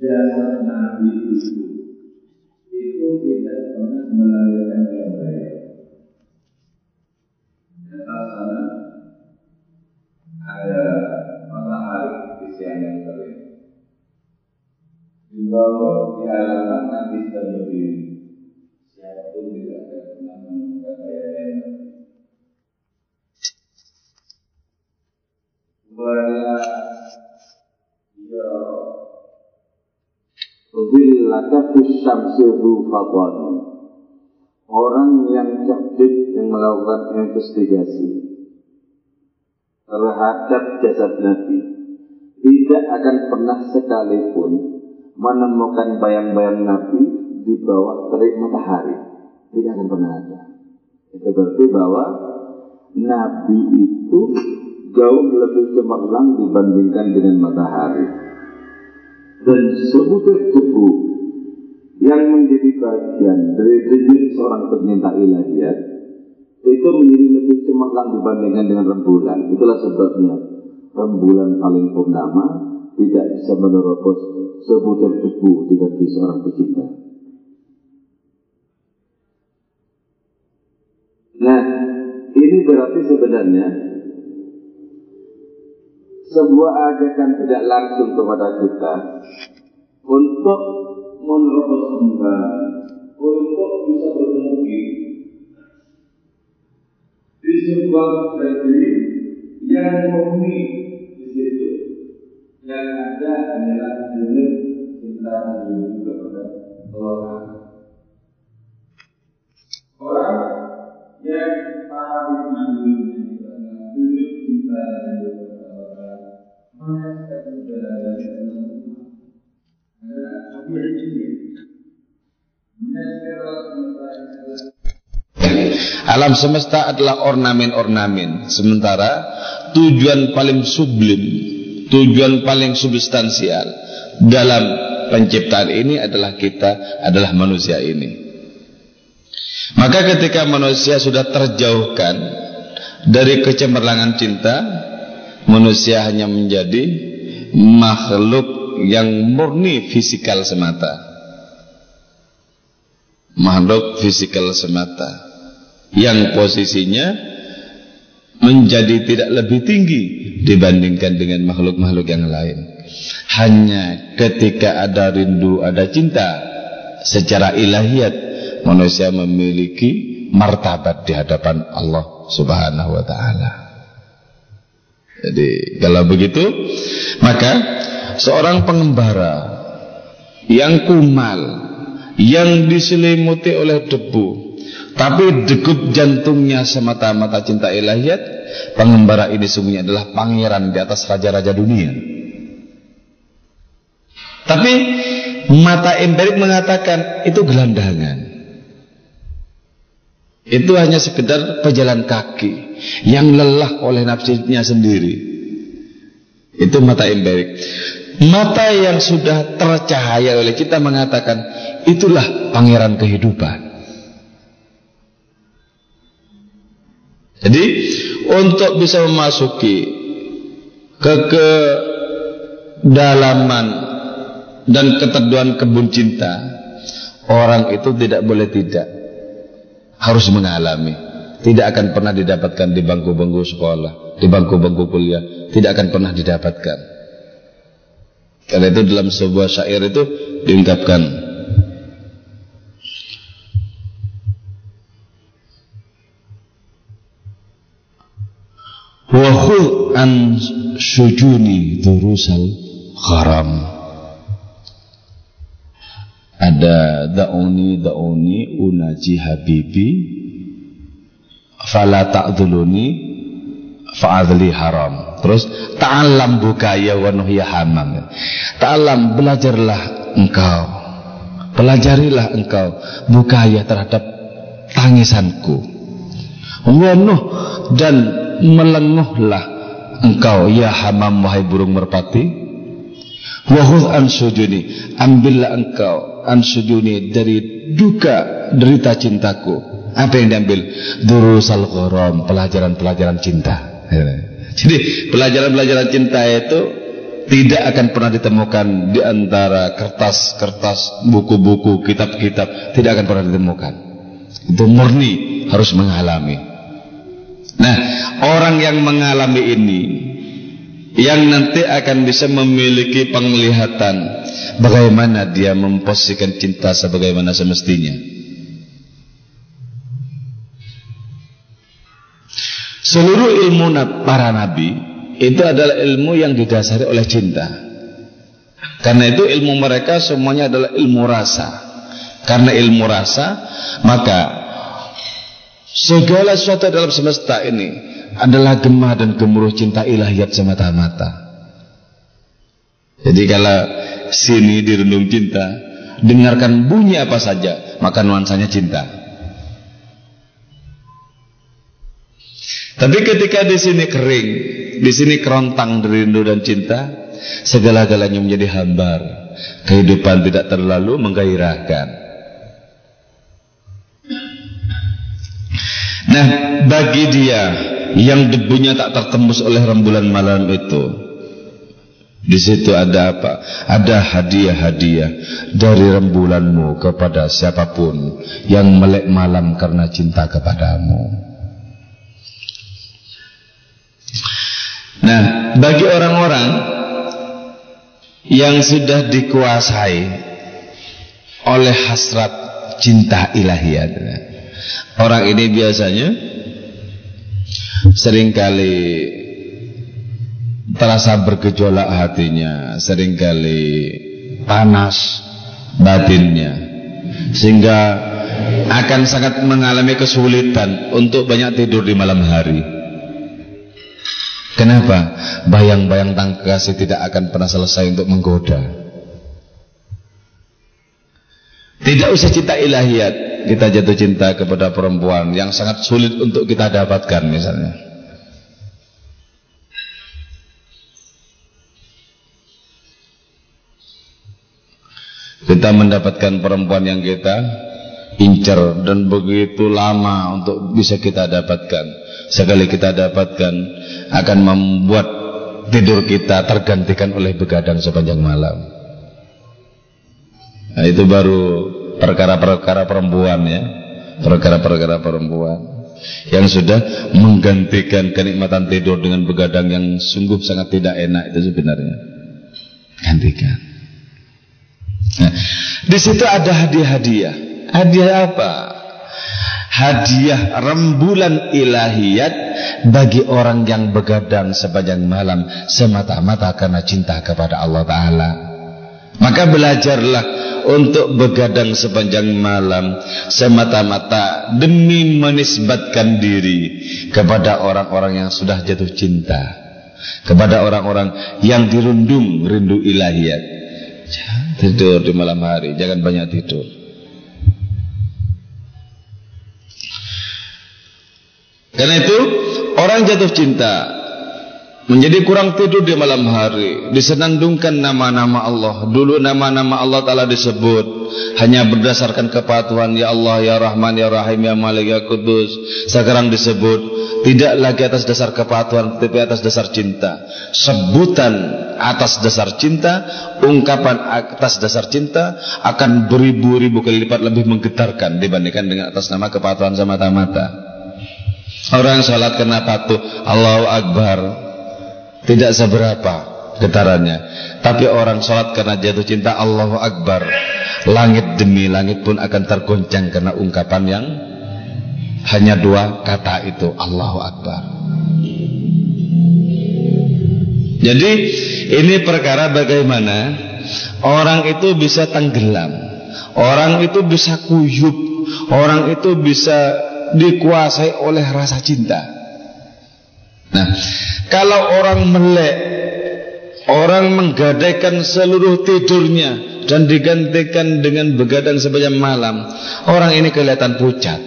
jasad Nabi itu itu tidak pernah melahirkan yang baik. Di atas sana ada matahari di siang yang terik. Di di halaman Nabi sedang berdiri. Tidak pernah menemukan bayangan Nabi. Wala Zillaka fisyamsi fadwani Orang yang cerdik yang melakukan investigasi terhadap jasad Nabi tidak akan pernah sekalipun menemukan bayang-bayang Nabi di bawah terik matahari. Tidak akan pernah ada. Itu berarti bahwa Nabi itu jauh lebih cemerlang dibandingkan dengan matahari. Dan sebutir debu yang menjadi bagian dari denyut seorang pencinta ilahiyat itu menjadi lebih cemerlang dibandingkan dengan rembulan. Itulah sebabnya rembulan paling purnama tidak bisa menerobos sebutir debu di kaki seorang pecinta. Nah, ini berarti sebenarnya sebuah ajakan tidak langsung kepada kita. Untuk menerobos kembali, untuk bisa bermungkin di sebuah negeri yang murni di situ yang ada adalah jenis cinta menuju kepada orang. Orang yang paham kepada jenis cinta menuju Alam semesta adalah ornamen-ornamen Sementara tujuan paling sublim Tujuan paling substansial Dalam penciptaan ini adalah kita Adalah manusia ini. Maka ketika manusia sudah terjauhkan Dari kecemerlangan cinta Manusia hanya menjadi Makhluk yang murni fisikal semata Makhluk fisikal semata yang posisinya menjadi tidak lebih tinggi dibandingkan dengan makhluk-makhluk yang lain. Hanya ketika ada rindu, ada cinta secara ilahiyat manusia memiliki martabat di hadapan Allah Subhanahu wa taala. Jadi kalau begitu maka seorang pengembara yang kumal yang diselimuti oleh debu tapi degup jantungnya semata-mata cinta ilahiyat Pengembara ini sungguhnya adalah pangeran di atas raja-raja dunia. Tapi mata empirik mengatakan itu gelandangan Itu hanya sekedar pejalan kaki Yang lelah oleh nafsunya sendiri. Itu mata empirik Mata yang sudah tercahaya oleh kita mengatakan Itulah pangeran kehidupan. Jadi untuk bisa memasuki ke kedalaman dan keteduhan kebun cinta, orang itu tidak boleh tidak harus mengalami. Tidak akan pernah didapatkan di bangku-bangku sekolah, di bangku-bangku kuliah, tidak akan pernah didapatkan. Karena itu dalam sebuah syair itu diungkapkan wa khudh an sujuni durusal gharam ada da'uni da'uni unaji habibi fala ta'dhuluni fa'adli haram. Terus ta'allam bukaya wa nuhya hamam. Ta'allam belajarlah engkau. Pelajarilah engkau bukaya terhadap tangisanku. Wa nuh dan melenguhlah engkau ya hamam wahai burung merpati. Wa an sujuni ambillah engkau an sujuni dari duka derita cintaku. Apa yang diambil? Durusal gharam, pelajaran-pelajaran cinta. Jadi pelajaran-pelajaran cinta itu tidak akan pernah ditemukan di antara kertas-kertas, buku-buku, kitab-kitab, tidak akan pernah ditemukan. Itu murni harus mengalami. Nah, orang yang mengalami ini yang nanti akan bisa memiliki penglihatan bagaimana dia memposisikan cinta sebagaimana semestinya. Seluruh ilmu para nabi itu adalah ilmu yang didasari oleh cinta. Karena itu ilmu mereka semuanya adalah ilmu rasa. Karena ilmu rasa, maka segala sesuatu dalam semesta ini adalah gemah dan gemuruh cinta ilahiyat semata-mata. Jadi kalau sini dirundung cinta, dengarkan bunyi apa saja, maka nuansanya cinta. Tapi ketika di sini kering, di sini kerontang rindu dan cinta, segala-galanya menjadi hambar. Kehidupan tidak terlalu menggairahkan. Nah, bagi dia yang debunya tak tertembus oleh rembulan malam itu, di situ ada apa? Ada hadiah-hadiah dari rembulanmu kepada siapa pun yang melek malam karena cinta kepadamu. Nah, bagi orang-orang yang sudah dikuasai oleh hasrat cinta ilahiyat, orang ini biasanya sering kali terasa bergejolak hatinya, sering kali panas batinnya, sehingga akan sangat mengalami kesulitan untuk banyak tidur di malam hari. Kenapa? Bayang-bayang tentang kekasih tidak akan pernah selesai untuk menggoda. Tidak usah cinta ilahiyat, kita jatuh cinta kepada perempuan yang sangat sulit untuk kita dapatkan misalnya. Kita mendapatkan perempuan yang kita incar dan begitu lama untuk bisa kita dapatkan. Sekali kita dapatkan akan membuat tidur kita tergantikan oleh begadang sepanjang malam. Nah, itu baru perkara-perkara perempuan ya, perkara-perkara perempuan yang sudah menggantikan kenikmatan tidur dengan begadang yang sungguh sangat tidak enak itu sebenarnya. Gantikan. Nah, di situ ada hadiah-hadiah. Hadiah apa? hadiah rembulan ilahiyat bagi orang yang begadang sepanjang malam semata-mata karena cinta kepada Allah Ta'ala maka belajarlah untuk begadang sepanjang malam semata-mata demi menisbatkan diri kepada orang-orang yang sudah jatuh cinta kepada orang-orang yang dirundung rindu ilahiyat tidur di malam hari jangan banyak tidur. Karena itu orang jatuh cinta menjadi kurang tidur di malam hari, disenandungkan nama-nama Allah. Dulu nama-nama Allah Taala disebut hanya berdasarkan kepatuhan ya Allah, ya Rahman, ya Rahim, ya Malik, ya Kudus. Sekarang disebut tidak lagi atas dasar kepatuhan, tapi atas dasar cinta. Sebutan atas dasar cinta, ungkapan atas dasar cinta akan beribu-ribu kali lipat lebih menggetarkan dibandingkan dengan atas nama kepatuhan semata-mata. Orang sholat kena patuh Allahu Akbar Tidak seberapa getarannya. Tapi orang sholat karena jatuh cinta Allahu Akbar. Langit demi langit pun akan tergoncang Karena ungkapan yang Hanya dua kata itu Allahu Akbar. Jadi ini perkara bagaimana? Orang itu bisa tenggelam. Orang itu bisa kuyup. Orang itu bisa dikuasai oleh rasa cinta. Nah, kalau orang melek, orang menggadaikan seluruh tidurnya dan digantikan dengan begadang sepanjang malam, orang ini kelihatan pucat.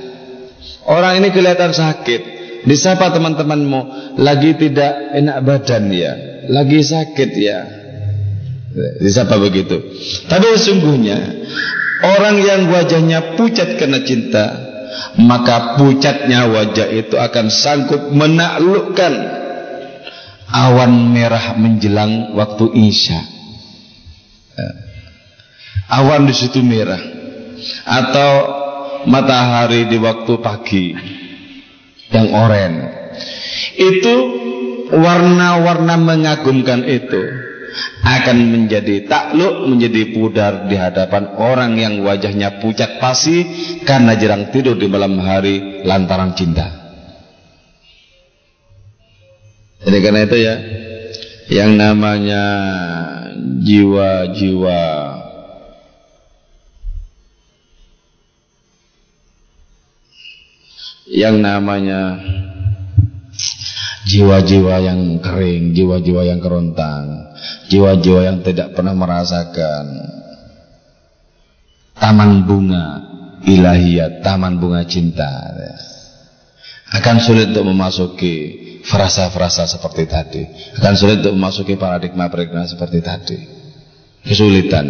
Orang ini kelihatan sakit. Disapa teman-temanmu, lagi tidak enak badan ya, lagi sakit ya. Disapa begitu. Tapi sesungguhnya orang yang wajahnya pucat karena cinta, maka pucatnya wajah itu akan sanggup menaklukkan awan merah menjelang waktu isya. Awan di situ merah atau matahari di waktu pagi yang oranye. Itu warna-warna mengagumkan itu akan menjadi takluk, menjadi pudar di hadapan orang yang wajahnya pucat pasi karena jarang tidur di malam hari lantaran cinta. Jadi karena itu ya, yang namanya jiwa-jiwa yang namanya jiwa-jiwa yang kering, jiwa-jiwa yang kerontang, jiwa-jiwa yang tidak pernah merasakan taman bunga ilahiyat, taman bunga cinta. Akan sulit untuk memasuki frasa-frasa seperti tadi. Akan sulit untuk memasuki paradigma-paradigma seperti tadi. Kesulitan.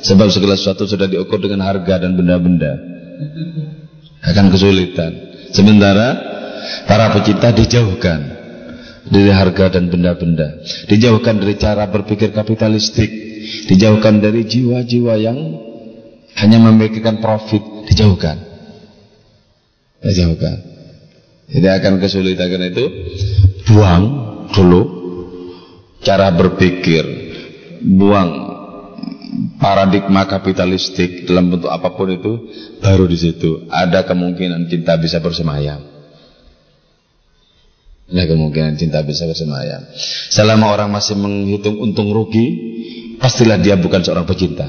Sebab segala sesuatu sudah diukur dengan harga dan benda-benda. Akan kesulitan. Sementara para pecinta dijauhkan dari harga dan benda-benda, dijauhkan dari cara berpikir kapitalistik, dijauhkan dari jiwa-jiwa yang hanya memikirkan profit, dijauhkan. Dijauhkan. Jadi akan kesulitan karena itu buang dulu cara berpikir, buang paradigma kapitalistik dalam bentuk apa pun itu baru di situ ada kemungkinan cinta bisa bersemayam. Ada kemungkinan cinta bisa bersemayam. Selama orang masih menghitung untung rugi, pastilah dia bukan seorang pecinta.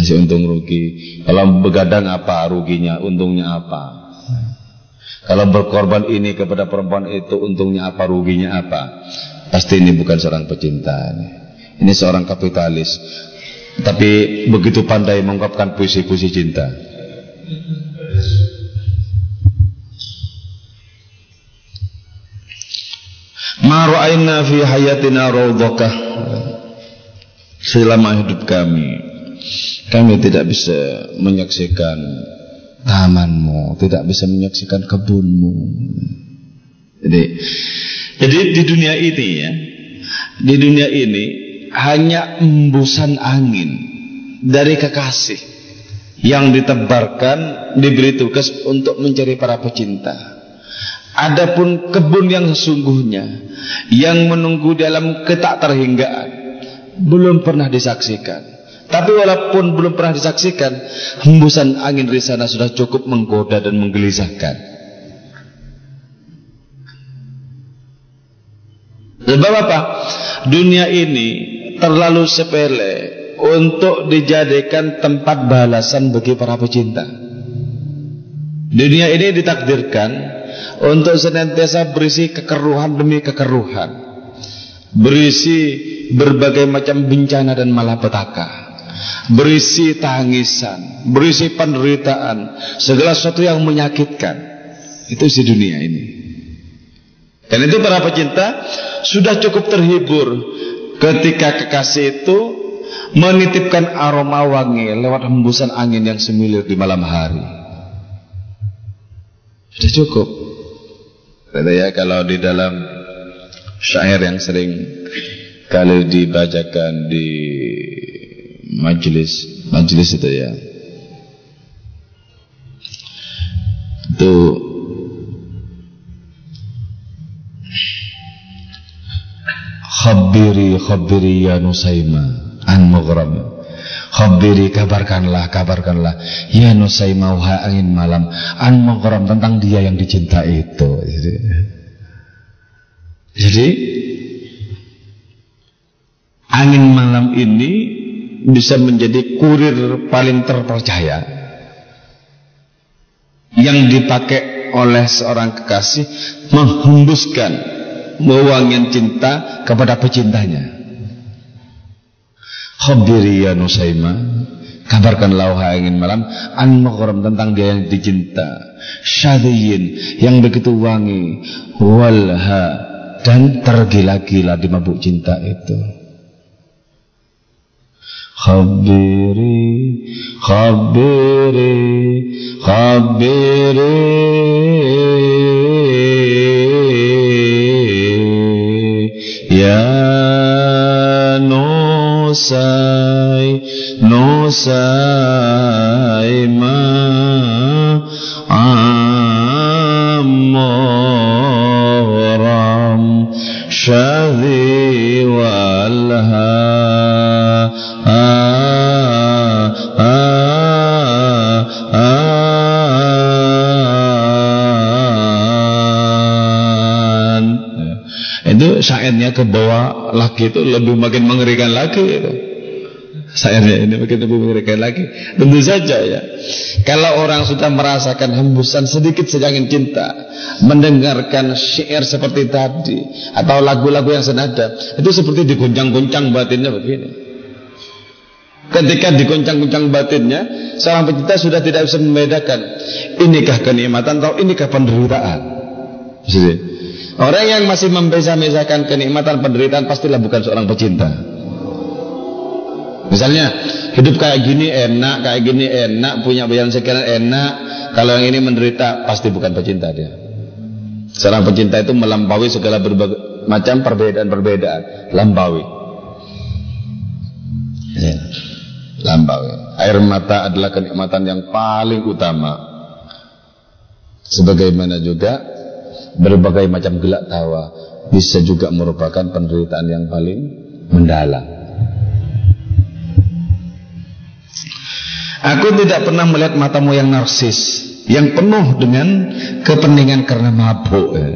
Masih untung rugi. Kalau begadang apa ruginya, untungnya apa? Kalau berkorban ini kepada perempuan itu untungnya apa, ruginya apa? Pasti ini bukan seorang pecinta ini. Seorang kapitalis. Tapi begitu pandai mengungkapkan puisi-puisi cinta. Ma ra'ayna fi hayatina selama hidup kami kami tidak bisa menyaksikan tamanmu, tidak bisa menyaksikan kebunmu. Jadi jadi di dunia ini ya, di dunia ini hanya embusan angin dari kekasih yang ditebarkan diberi tugas untuk mencari para pecinta. Adapun kebun yang sesungguhnya yang menunggu dalam ketak terhinggaan belum pernah disaksikan. Tapi walaupun belum pernah disaksikan, hembusan angin di sana sudah cukup menggoda dan menggelisahkan. Sebab apa? Dunia ini terlalu sepele untuk dijadikan tempat balasan bagi para pecinta. Dunia ini ditakdirkan untuk senantiasa berisi kekeruhan demi kekeruhan. Berisi berbagai macam bencana dan malapetaka. Berisi tangisan, berisi penderitaan, segala sesuatu yang menyakitkan. Itu si dunia ini. Dan itu para pecinta sudah cukup terhibur ketika kekasih itu menitipkan aroma wangi lewat hembusan angin yang semilir di malam hari. Sudah cukup. Kata ya kalau di dalam syair yang sering kali dibacakan di majelis majelis itu ya. Itu Khabiri khabiri ya Nusaima an mughram. Khabiri kabarkanlah kabarkanlah. Ya Nusaima wahai angin malam an mughram tentang dia yang dicintai itu. Jadi, jadi angin malam ini bisa menjadi kurir paling terpercaya yang dipakai oleh seorang kekasih menghembuskan wewangian cinta kepada pecintanya. Khabiri ya Nusaima Kabarkanlah wahai angin malam An maghram tentang dia yang dicinta Syadiyin Yang begitu wangi Walha Dan tergila-gila di mabuk cinta itu خبري خبري خبري يا نوساي نوساي ماي Syairnya ke bawah lagi itu lebih makin mengerikan lagi itu. Syairnya ini makin lebih mengerikan lagi. Tentu saja ya. Kalau orang sudah merasakan hembusan sedikit sejangin cinta, mendengarkan syair seperti tadi atau lagu-lagu yang senada, itu seperti diguncang-guncang batinnya begini. Ketika diguncang-guncang batinnya, seorang pecinta sudah tidak bisa membedakan inikah kenikmatan atau inikah penderitaan. Jadi, Orang yang masih membeza-bezakan kenikmatan penderitaan pastilah bukan seorang pecinta. Misalnya hidup kayak gini enak, kayak gini enak, punya bayaran sekian enak. Kalau yang ini menderita pasti bukan pecinta dia. Seorang pecinta itu melampaui segala berbagai macam perbedaan-perbedaan, lampaui. Ya. Lampaui. Air mata adalah kenikmatan yang paling utama. Sebagaimana juga berbagai macam gelak tawa bisa juga merupakan penderitaan yang paling mendalam. Aku tidak pernah melihat matamu yang narsis, yang penuh dengan kepentingan karena mabuk. Ya.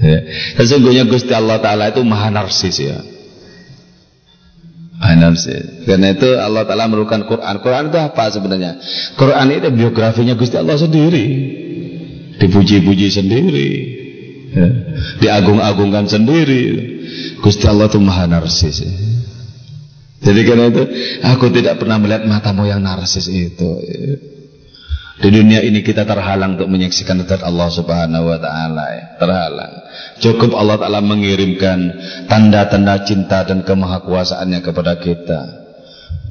Ya. Sesungguhnya Gusti Allah Taala itu maha narsis ya. Maha narsis. Karena itu Allah Taala merupakan Quran. Quran itu apa sebenarnya? Quran itu biografinya Gusti Allah sendiri dipuji-puji sendiri ya. diagung-agungkan sendiri Gusti Allah itu maha narsis ya. jadi karena itu aku tidak pernah melihat matamu yang narsis itu ya. di dunia ini kita terhalang untuk menyaksikan zat Allah subhanahu wa ta'ala ya. terhalang cukup Allah ta'ala mengirimkan tanda-tanda cinta dan kemahakuasaannya kepada kita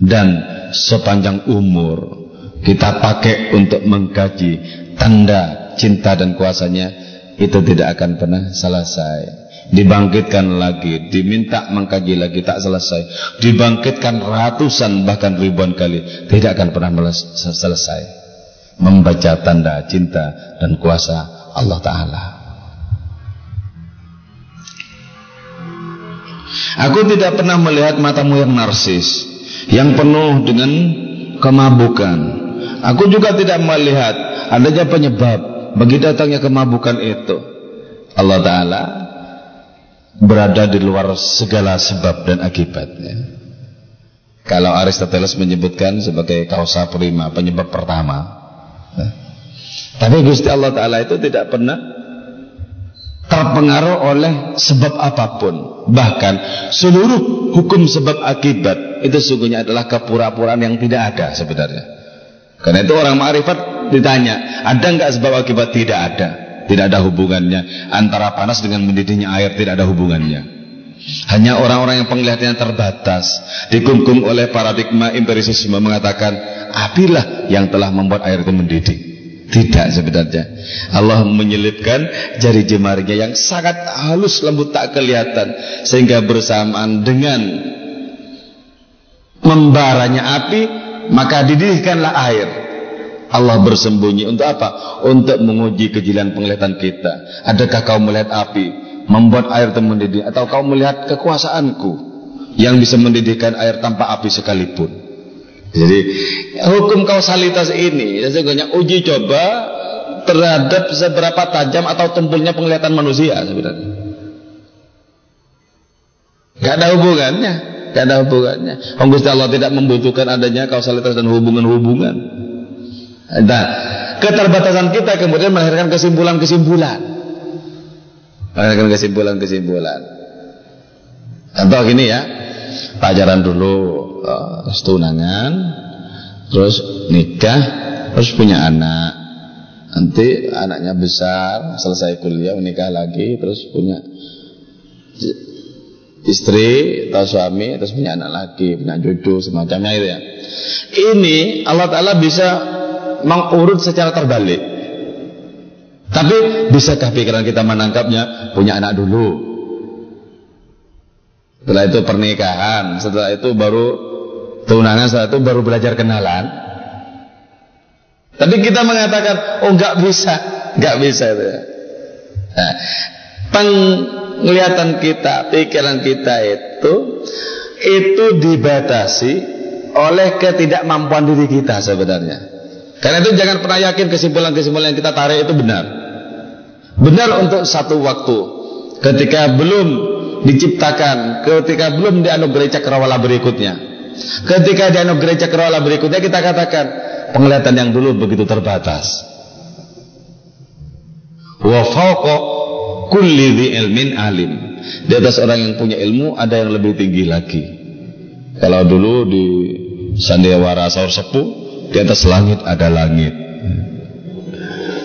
dan sepanjang umur kita pakai untuk mengkaji tanda cinta dan kuasanya itu tidak akan pernah selesai. Dibangkitkan lagi diminta mengkaji lagi tak selesai. Dibangkitkan ratusan bahkan ribuan kali tidak akan pernah selesai. Membaca tanda cinta dan kuasa Allah Ta'ala. Aku tidak pernah melihat matamu yang narsis yang penuh dengan kemabukan. Aku juga tidak melihat adanya penyebab bagi datangnya kemabukan itu Allah Ta'ala berada di luar segala sebab dan akibatnya. Kalau Aristoteles menyebutkan sebagai kausa prima penyebab pertama nah. tapi Gusti Allah Ta'ala itu tidak pernah terpengaruh oleh sebab apa pun. Bahkan seluruh hukum sebab akibat itu sungguhnya adalah kepura-puraan yang tidak ada sebenarnya karena itu orang ma'rifat ditanya, ada nggak sebab akibat? Tidak ada. Tidak ada hubungannya antara panas dengan mendidihnya air tidak ada hubungannya. Hanya orang-orang yang penglihatannya terbatas dikungkung oleh paradigma empirisisme mengatakan apilah yang telah membuat air itu mendidih. Tidak sebenarnya. Allah menyelipkan jari jemarinya yang sangat halus lembut tak kelihatan sehingga bersamaan dengan membaranya api maka didihkanlah air Allah bersembunyi untuk apa? Untuk menguji kejilan penglihatan kita. Adakah kau melihat api membuat air itu mendidih atau kau melihat kekuasaanku yang bisa mendidihkan air tanpa api sekalipun? Jadi hukum kausalitas ini sesungguhnya uji coba terhadap seberapa tajam atau tumpulnya penglihatan manusia sebenarnya. Gak ada hubungannya, gak ada hubungannya. Allah tidak membutuhkan adanya kausalitas dan hubungan-hubungan. Nah, keterbatasan kita kemudian melahirkan kesimpulan-kesimpulan. Melahirkan kesimpulan-kesimpulan. Contoh gini ya, pacaran dulu, oh, terus terus nikah, terus punya anak. Nanti anaknya besar, selesai kuliah, menikah lagi, terus punya istri atau suami, terus punya anak lagi, punya cucu, semacamnya itu ya. Ini Allah Ta'ala bisa mengurut secara terbalik. Tapi bisakah pikiran kita menangkapnya? Punya anak dulu, setelah itu pernikahan, setelah itu baru tunangan, setelah itu baru belajar kenalan. Tapi kita mengatakan, oh nggak bisa, nggak bisa itu. Ya. Nah, penglihatan kita, pikiran kita itu itu dibatasi oleh ketidakmampuan diri kita sebenarnya. Karena itu jangan pernah yakin kesimpulan-kesimpulan yang kita tarik itu benar. Benar untuk satu waktu. Ketika belum diciptakan ketika belum dianugerahi cakrawala berikutnya. Ketika dianugerahi cakrawala berikutnya kita katakan penglihatan yang dulu begitu terbatas. Wa kulli dhi ilmin alim. Di atas orang yang punya ilmu ada yang lebih tinggi lagi. Kalau dulu di Sandiwara Saur Sepuh di atas langit ada langit.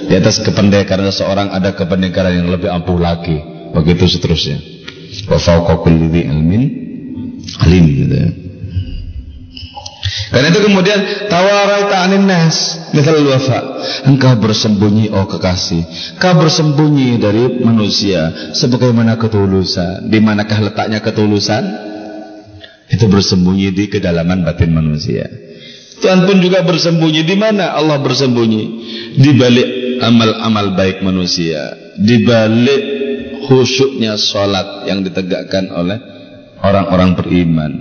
Di atas kependekaran seseorang ada kependekaran yang lebih ampuh lagi. Begitu seterusnya wa fawqa kulli ilmin alim gitu ya. Karena itu kemudian tawaraita anin nas misal wafa. Engkau bersembunyi oh kekasih. Kau bersembunyi dari manusia sebagaimana ketulusan. Di manakah letaknya ketulusan? Itu bersembunyi di kedalaman batin manusia. Tuhan pun juga bersembunyi di mana Allah bersembunyi di balik amal-amal baik manusia, di balik khusyuknya sholat yang ditegakkan oleh orang-orang beriman.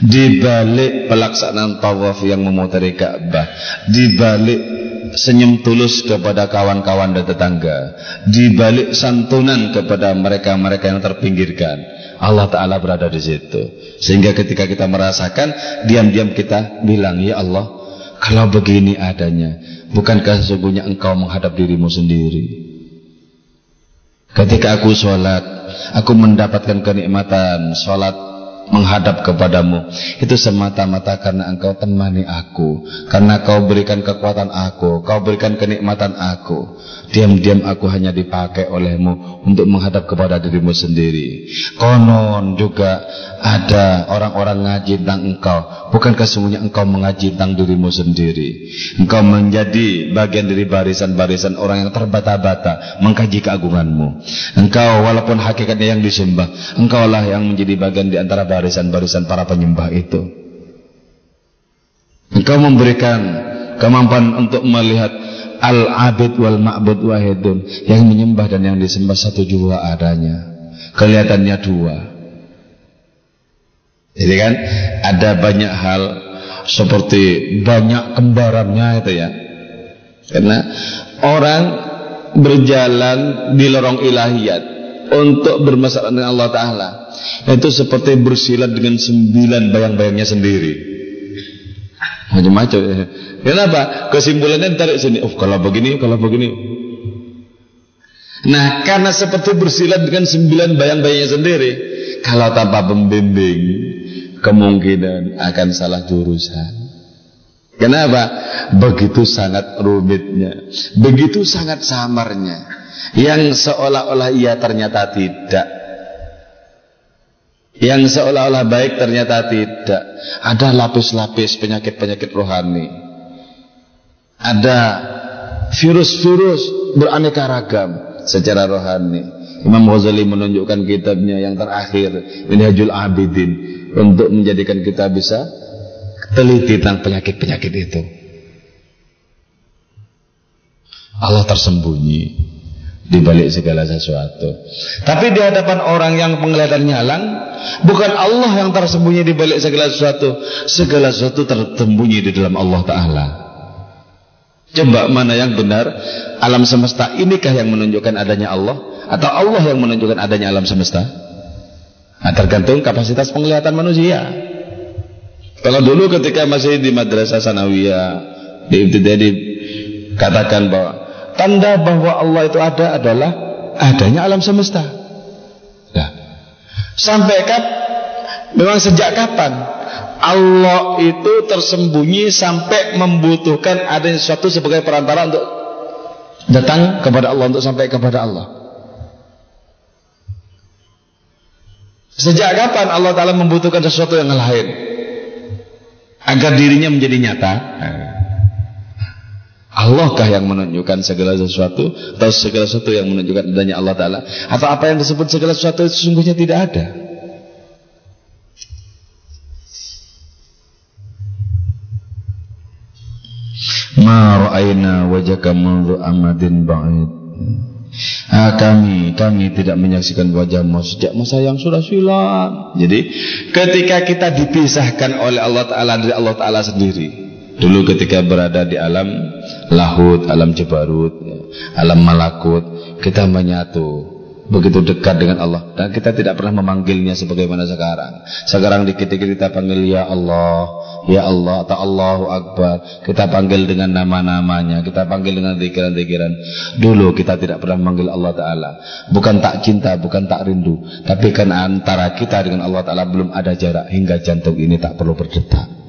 Di balik pelaksanaan tawaf yang memutari Ka'bah di balik senyum tulus kepada kawan-kawan dan tetangga di balik santunan kepada mereka-mereka yang terpinggirkan Allah Ta'ala berada di situ. Sehingga ketika kita merasakan diam-diam kita bilang ya Allah kalau begini adanya bukankah sesungguhnya engkau menghadap dirimu sendiri? Ketika aku sholat, aku mendapatkan kenikmatan sholat menghadap kepadamu. Itu semata-mata karena engkau temani aku. Karena kau berikan kekuatan aku. Kau berikan kenikmatan aku diam-diam aku hanya dipakai olehmu untuk menghadap kepada dirimu sendiri. Konon juga ada orang-orang ngaji tentang engkau. Bukankah sesungguhnya engkau mengaji tentang dirimu sendiri? Engkau menjadi bagian dari barisan-barisan orang yang terbata-bata mengkaji keagunganmu. Engkau walaupun hakikatnya yang disembah engkaulah yang menjadi bagian di antara barisan-barisan para penyembah itu. Engkau memberikan kemampuan untuk melihat al-abid wal ma'bud wahidun yang menyembah dan yang disembah satu jua adanya. Kelihatannya dua. Jadi kan ada banyak hal seperti banyak kembarannya itu ya. Karena orang berjalan di lorong ilahiyat untuk bermasalah dengan Allah Ta'ala itu seperti bersilat dengan sembilan bayang-bayangnya sendiri macam-macam kenapa? kesimpulannya tarik sini. Oh kalau begini, kalau begini. Nah karena seperti bersilat dengan sembilan bayang-bayangnya sendiri kalau tanpa pembimbing kemungkinan akan salah jurusan. Kenapa? begitu sangat rumitnya. Begitu sangat samarnya. Yang seolah-olah ia ternyata tidak. Yang seolah-olah baik ternyata tidak. Ada lapis-lapis penyakit-penyakit rohani ada virus-virus beraneka ragam secara rohani Imam Ghazali menunjukkan kitabnya yang terakhir Minhajul Abidin untuk menjadikan kita bisa teliti tentang penyakit-penyakit itu Allah tersembunyi di balik segala sesuatu. Tapi di hadapan orang yang penglihatannya halang, bukan Allah yang tersembunyi di balik segala sesuatu, segala sesuatu tersembunyi di dalam Allah Taala. Coba mana yang benar? Alam semesta inikah yang menunjukkan adanya Allah atau Allah yang menunjukkan adanya alam semesta? Nah, tergantung kapasitas penglihatan manusia. Kalau dulu ketika masih di madrasah sanawiyah, di, di Katakan bahwa tanda bahwa Allah itu ada adalah adanya alam semesta. Nah, sampai kap, memang sejak kapan Allah itu tersembunyi sampai membutuhkan adanya sesuatu sebagai perantara untuk datang kepada Allah untuk sampai kepada Allah. Sejak kapan Allah Ta'ala membutuhkan sesuatu yang lain? Agar dirinya menjadi nyata. Allahkah yang menunjukkan segala sesuatu? Atau segala sesuatu yang menunjukkan adanya Allah Ta'ala? Atau apa yang disebut segala sesuatu sesungguhnya tidak ada Ma ra'ayna wajaka mundu amadin ba'id Ah, kami kami tidak menyaksikan wajahmu sejak masa yang sudah silam. Jadi ketika kita dipisahkan oleh Allah Taala dari Allah Taala sendiri. Dulu ketika berada di alam lahut, alam jabarut, ya, alam malakut, kita menyatu begitu dekat dengan Allah dan kita tidak pernah memanggilnya sebagaimana sekarang. Sekarang dikit-dikit kita panggil ya Allah, ya Allah atau Allahu Akbar. Kita panggil dengan nama-namanya, kita panggil dengan pikiran-pikiran. Dulu kita tidak pernah memanggil Allah Taala. Bukan tak cinta, bukan tak rindu, tapi karena antara kita dengan Allah Taala belum ada jarak hingga jantung ini tak perlu berdetak.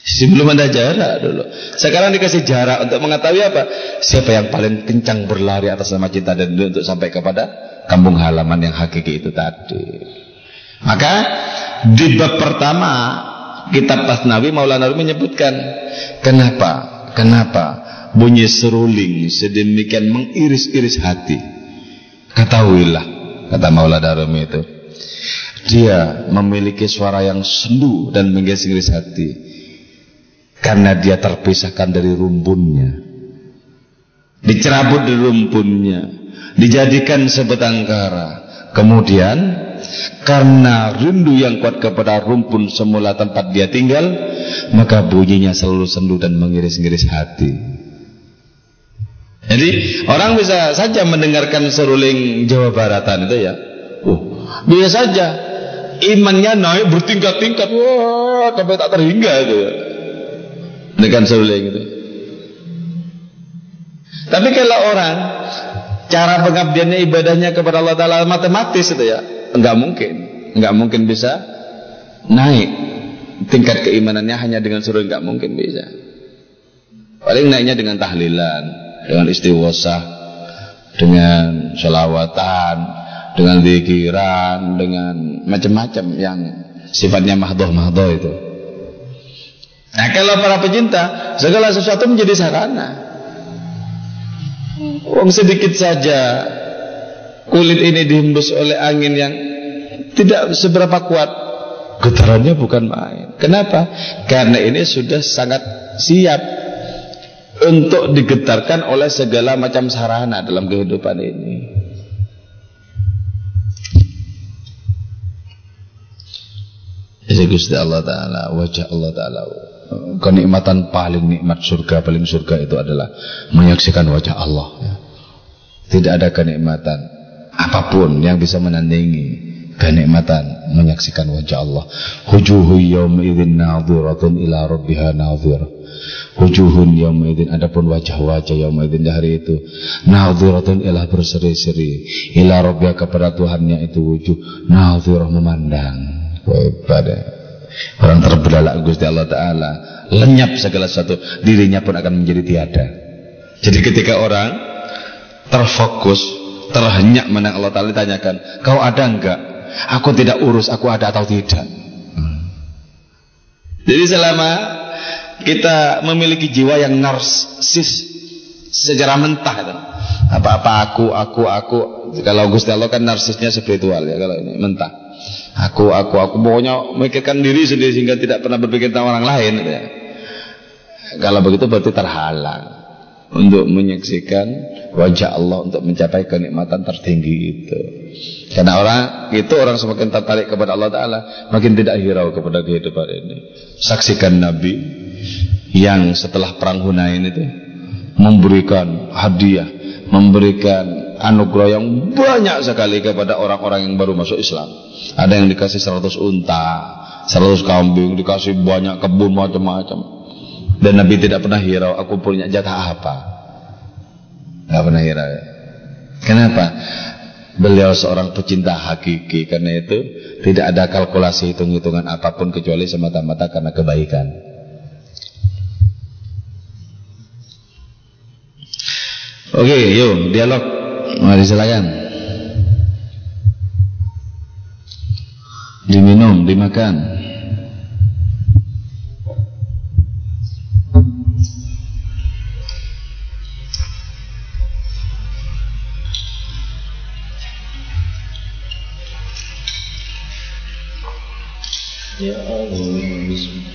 Sebelum ada jarak dulu. Sekarang dikasih jarak untuk mengetahui apa? Siapa yang paling kencang berlari atas nama cinta dan untuk sampai kepada kampung halaman yang hakiki itu tadi. Maka di bab pertama kitab Tasnawi Maulana Rumi menyebutkan kenapa? Kenapa bunyi seruling sedemikian mengiris-iris hati? Ketahuilah kata Maulana Rumi itu. Dia memiliki suara yang sendu dan mengiris-iris hati karena dia terpisahkan dari rumpunnya dicerabut dari rumpunnya dijadikan sebatang kara kemudian karena rindu yang kuat kepada rumpun semula tempat dia tinggal maka bunyinya selalu sendu dan mengiris-ngiris hati. Jadi orang bisa saja mendengarkan seruling Jawa Baratan itu ya. Oh, bisa saja imannya naik bertingkat-tingkat. Wah sampai tak terhingga itu ya dengan seruling itu. Tapi kalau orang cara pengabdiannya ibadahnya kepada Allah Taala matematis itu ya, enggak mungkin, enggak mungkin bisa naik tingkat keimanannya hanya dengan suruh enggak mungkin bisa. Paling naiknya dengan tahlilan, dengan istighosah, dengan sholawatan, dengan zikiran, dengan macam-macam yang sifatnya mahdoh-mahdoh itu. Nah kalau para pecinta segala sesuatu menjadi sarana. Uang sedikit saja kulit ini dihembus oleh angin yang tidak seberapa kuat. Getarannya bukan main. Kenapa? Karena ini sudah sangat siap untuk digetarkan oleh segala macam sarana dalam kehidupan ini. Jadi Gusti Allah Ta'ala Wajah Allah Ta'ala kenikmatan paling nikmat surga paling surga itu adalah menyaksikan wajah Allah ya. tidak ada kenikmatan apa pun yang bisa menandingi kenikmatan menyaksikan wajah Allah. Hujuhu yawma idzin nadhiratun ila rabbiha nadhir wujuhun yawma idzin adapun wajah-wajah yawma idzin di hari itu nadhiratun ila berseri-seri. Ila rabbiha kepada Tuhannya itu wujuh nadhirah memandang kepada Orang terbelalak Gusti Allah Ta'ala. Lenyap segala sesuatu Dirinya pun akan menjadi tiada. Jadi ketika orang Terfokus Terhenyak menang Allah Ta'ala ditanyakan Kau ada enggak? Aku tidak urus Aku ada atau tidak? Jadi selama Kita memiliki jiwa yang narsis Sejarah mentah itu Apa-apa aku, aku, aku. Kalau Gusti Allah kan narsisnya spiritual ya Kalau ini mentah Aku, aku, aku pokoknya memikirkan diri sendiri sehingga tidak pernah berpikir tentang orang lain. Gitu ya. Kalau begitu berarti terhalang untuk menyaksikan wajah Allah untuk mencapai kenikmatan tertinggi itu. Karena orang itu orang semakin tertarik kepada Allah Taala, makin tidak hirau kepada kehidupan ini. Saksikan Nabi yang setelah perang Hunain itu memberikan hadiah, memberikan anugerah yang banyak sekali kepada orang-orang yang baru masuk Islam. Ada yang dikasih 100 unta, 100 kambing, dikasih banyak kebun macam-macam. Dan Nabi tidak pernah hirau aku punya jatah apa. Tidak pernah hirau. Kenapa? Beliau seorang pecinta hakiki karena itu tidak ada kalkulasi hitung-hitungan apa pun kecuali semata-mata karena kebaikan. Oke, yuk dialog. Mari silakan. Diminum, dimakan. Ya Allah,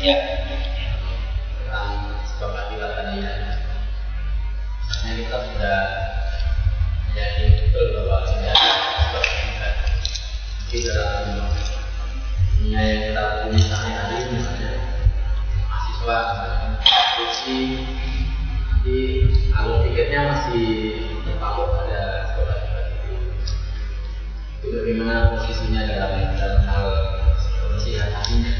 Iya. Nah, ya. Tentang kita sudah dalam dunia yang kita punya sehari-hari ya. mahasiswa kursi, di alur tiketnya masih terpaku pada itu. Bagaimana posisinya dalam dalam hal kondisi hatinya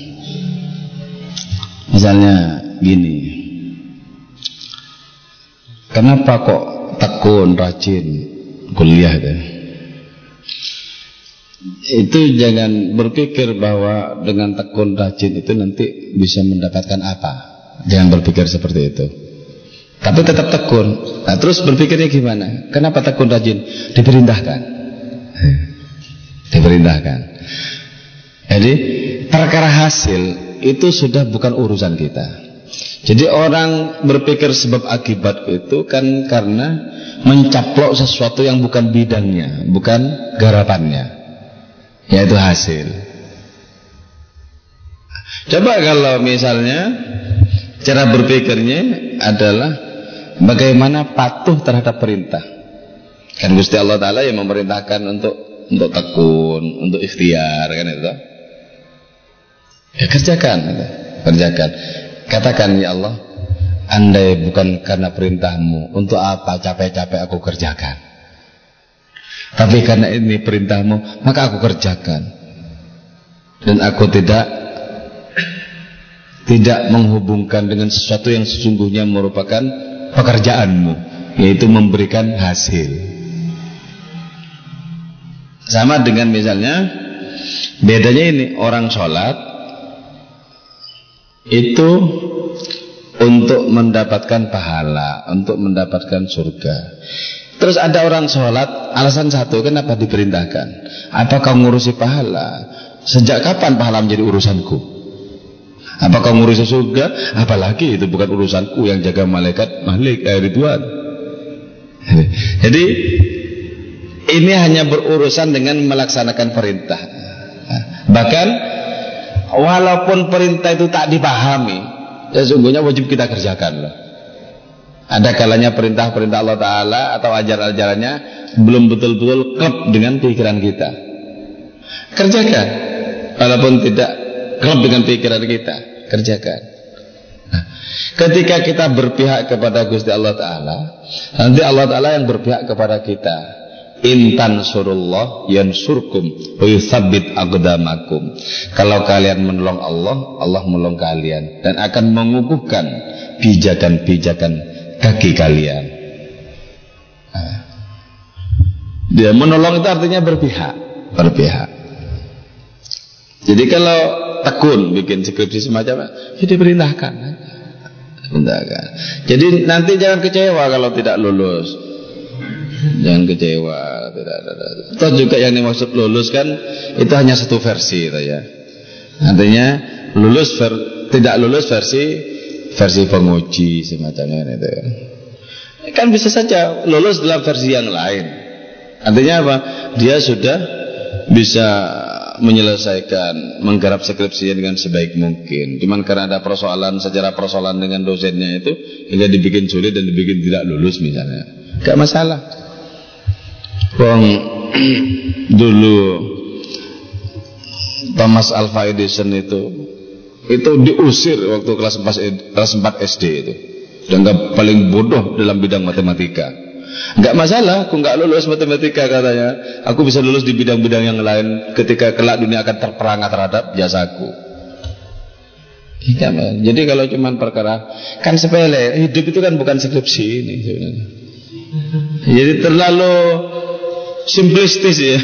Misalnya gini, kenapa kok tekun, rajin kuliah itu? Itu jangan berpikir bahwa dengan tekun rajin itu nanti bisa mendapatkan apa. Jangan berpikir seperti itu. Tapi tetap tekun. Nah, terus berpikirnya gimana? Kenapa tekun rajin? Diperintahkan diperintahkan. Jadi perkara hasil itu sudah bukan urusan kita. Jadi orang berpikir sebab akibat itu kan karena mencaplok sesuatu yang bukan bidangnya, bukan garapannya, yaitu hasil. Coba kalau misalnya cara berpikirnya adalah bagaimana patuh terhadap perintah. Kan Gusti Allah Taala yang memerintahkan untuk untuk tekun, untuk ikhtiar kan itu. Ya kerjakan, kerjakan. Katakan ya Allah, andai bukan karena perintahmu, untuk apa capek-capek aku kerjakan? Tapi karena ini perintahmu, maka aku kerjakan. Dan aku tidak tidak menghubungkan dengan sesuatu yang sesungguhnya merupakan pekerjaanmu, yaitu memberikan hasil. Sama dengan misalnya bedanya ini orang sholat itu untuk mendapatkan pahala, untuk mendapatkan surga. Terus ada orang sholat, alasan satu, kenapa diperintahkan? Apakah ngurusi pahala? Sejak kapan pahala menjadi urusanku? Apakah ngurusi surga? Apalagi itu bukan urusanku yang jaga malaikat, malik, eh, Ridwan. Jadi ini hanya berurusan dengan melaksanakan perintah. Bahkan walaupun perintah itu tak dipahami, sesungguhnya wajib kita kerjakan loh. Ada kalanya perintah-perintah Allah Ta'ala atau ajaran-ajarannya belum betul-betul klub dengan pikiran kita. Kerjakan. Walaupun tidak klub dengan pikiran kita. Kerjakan. Nah, ketika kita berpihak kepada Gusti Allah Ta'ala, nanti Allah Ta'ala yang berpihak kepada kita. Intan surullah yansurkum wa yuthabbit aqdamakum. Kalau kalian menolong Allah, Allah menolong kalian dan akan mengukuhkan pijakan-pijakan kaki kalian. Nah. Dia menolong itu artinya berpihak, berpihak. Jadi kalau tekun bikin skripsi semacam ya diperintahkan. Perintahkan. Jadi nanti jangan kecewa kalau tidak lulus. Jangan kecewa, tidak juga yang dimaksud lulus kan itu hanya satu versi, ya. Artinya lulus ver, tidak lulus versi versi penguji semacamnya itu. Kan bisa saja lulus dalam versi yang lain. Artinya apa? Dia sudah bisa menyelesaikan menggarap skripsinya dengan sebaik mungkin. Cuman karena ada persoalan secara persoalan dengan dosennya itu hingga dibikin sulit dan dibikin tidak lulus misalnya. Gak masalah. Wong dulu Thomas Alva Edison itu itu diusir waktu kelas 4, kelas 4 SD itu. Dan paling bodoh dalam bidang matematika. Enggak masalah, aku enggak lulus matematika katanya. Aku bisa lulus di bidang-bidang yang lain ketika kelak dunia akan terperangah terhadap jasaku. Iya, jadi kalau cuma perkara kan sepele, hidup itu kan bukan skripsi ini. Jadi terlalu simplistis ya.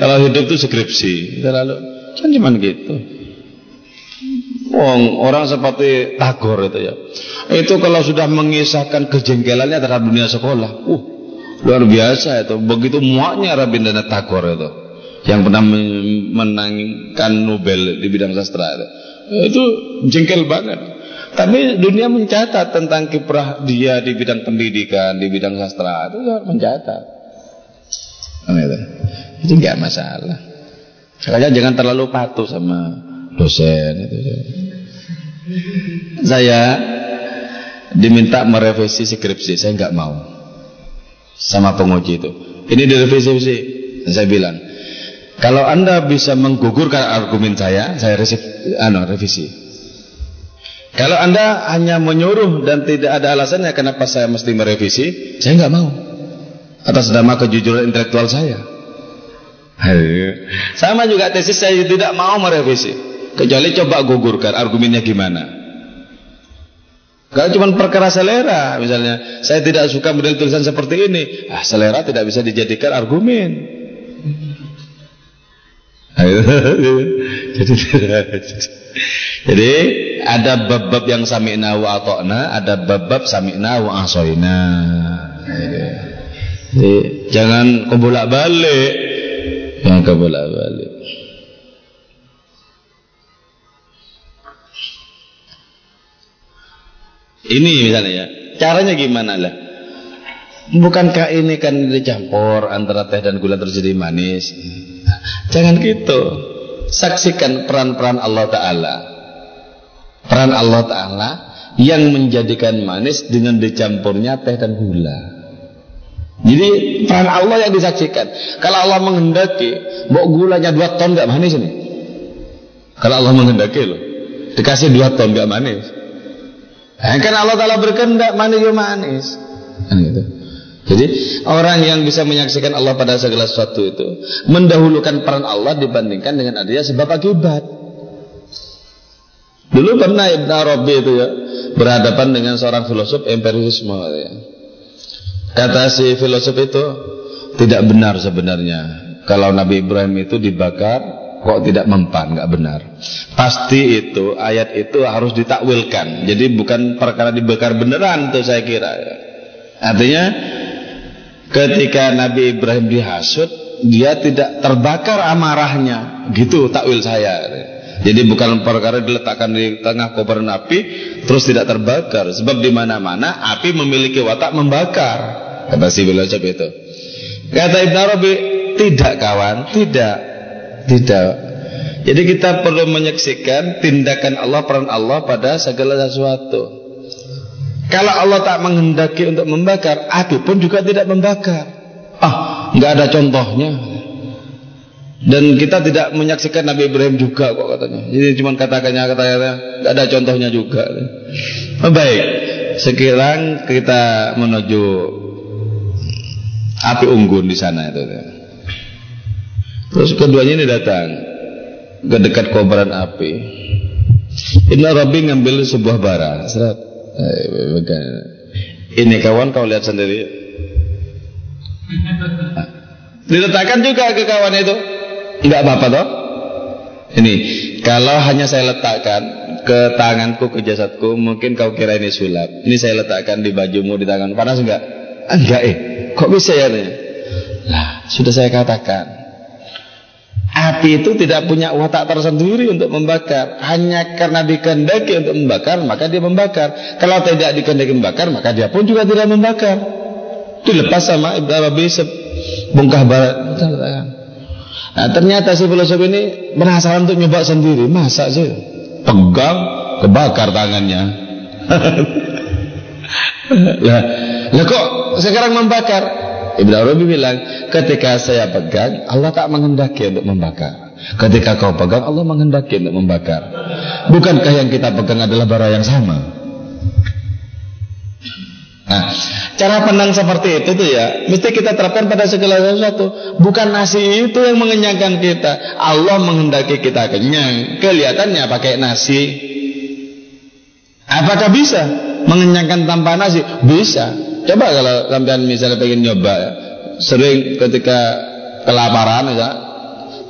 Kalau hidup itu skripsi, terlalu kan cuma gitu. Wong orang seperti Tagor itu ya. Itu kalau sudah mengisahkan kejengkelannya terhadap dunia sekolah, uh, Luar biasa itu. Begitu muaknya Rabindranath Tagore itu. Yang pernah menangkan Nobel di bidang sastra itu. Itu jengkel banget. Tapi dunia mencatat tentang kiprah dia di bidang pendidikan, di bidang sastra itu mencatat. Itu, itu nggak masalah. Makanya jangan terlalu patuh sama dosen itu. Saya diminta merevisi skripsi, saya nggak mau sama penguji itu. Ini direvisi-revisi. Dan saya bilang, kalau Anda bisa menggugurkan argumen saya, saya resip, ano, revisi. Kalau Anda hanya menyuruh dan tidak ada alasannya kenapa saya mesti merevisi, saya nggak mau. Atas nama kejujuran intelektual saya. Sama juga tesis saya tidak mau merevisi. Kecuali coba gugurkan argumennya gimana. Kalau cuma perkara selera, misalnya, saya tidak suka model tulisan seperti ini, ah selera tidak bisa dijadikan argumen. jadi, jadi ada bab-bab yang sami'na wa atokna, ada bab-bab sami'na wa asoina. Jadi, jangan kebolak balik, jangan kebolak balik. Ini misalnya ya. Caranya gimana lah? Bukankah ini kan dicampur antara teh dan gula terjadi manis? Jangan gitu. Saksikan peran-peran Allah Ta'ala. Peran Allah Ta'ala yang menjadikan manis dengan dicampurnya teh dan gula. Jadi peran Allah yang disaksikan. Kalau Allah menghendaki, bawa gulanya dua ton gak manis ini. Kalau Allah menghendaki loh, dikasih dua ton gak manis. Eh, kan Allah Ta'ala berkehendak manis ya manis. Kan gitu. Jadi orang yang bisa menyaksikan Allah pada segala sesuatu itu mendahulukan peran Allah dibandingkan dengan adanya sebab akibat. Dulu pernah Ibn Arabi itu ya berhadapan dengan seorang filosof empirisme ya. Kata si filosof itu tidak benar sebenarnya kalau Nabi Ibrahim itu dibakar kok tidak mempan, nggak benar. Pasti itu ayat itu harus ditakwilkan. Jadi bukan perkara dibakar beneran tuh saya kira. Artinya ketika Nabi Ibrahim dihasut, dia tidak terbakar amarahnya. Gitu takwil saya. Jadi bukan perkara diletakkan di tengah kobaran api terus tidak terbakar. Sebab di mana-mana api memiliki watak membakar. Kata si filosof itu. Kata Ibn Arabi, tidak kawan, tidak. Tidak. Jadi kita perlu menyaksikan tindakan Allah, peran Allah pada segala sesuatu. Kalau Allah tak menghendaki untuk membakar, api pun juga tidak membakar. Ah, nggak ada contohnya. Dan kita tidak menyaksikan Nabi Ibrahim juga kok katanya. Jadi cuma katakannya katanya nggak ada contohnya juga. Oh, baik, sekarang kita menuju api unggun di sana itu. Terus keduanya ini datang ke dekat kobaran api. Ibn Arabi ngambil sebuah bara. Serat. Eh, Ini kawan kau lihat sendiri. Diletakkan juga ke kawan itu. Enggak apa-apa toh. Ini kalau hanya saya letakkan ke tanganku ke jasadku mungkin kau kira ini sulap. Ini saya letakkan di bajumu di tangan panas enggak? Enggak eh. Kok bisa ya? Lah, sudah saya katakan. Api itu tidak punya watak tersendiri untuk membakar. Hanya karena dikehendaki untuk membakar, maka dia membakar. Kalau tidak dikehendaki membakar, maka dia pun juga tidak membakar. Dilepas sama Ibn Arabi bongkah barat. Nah, ternyata si filosof ini penasaran untuk nyoba sendiri. Masa sih? Pegang, kebakar tangannya. lah, lah kok sekarang membakar? Ibn Arabi bilang, ketika saya pegang, Allah tak menghendaki untuk membakar. Ketika kau pegang, Allah menghendaki untuk membakar. Bukankah yang kita pegang adalah bara yang sama? Nah, cara pandang seperti itu tuh ya, mesti kita terapkan pada segala sesuatu. Bukan nasi itu yang mengenyangkan kita. Allah menghendaki kita kenyang. Kelihatannya pakai nasi. Apakah bisa mengenyangkan tanpa nasi? Bisa. Coba kalau sampean misalnya pengen nyoba ya. Sering ketika kelaparan ya.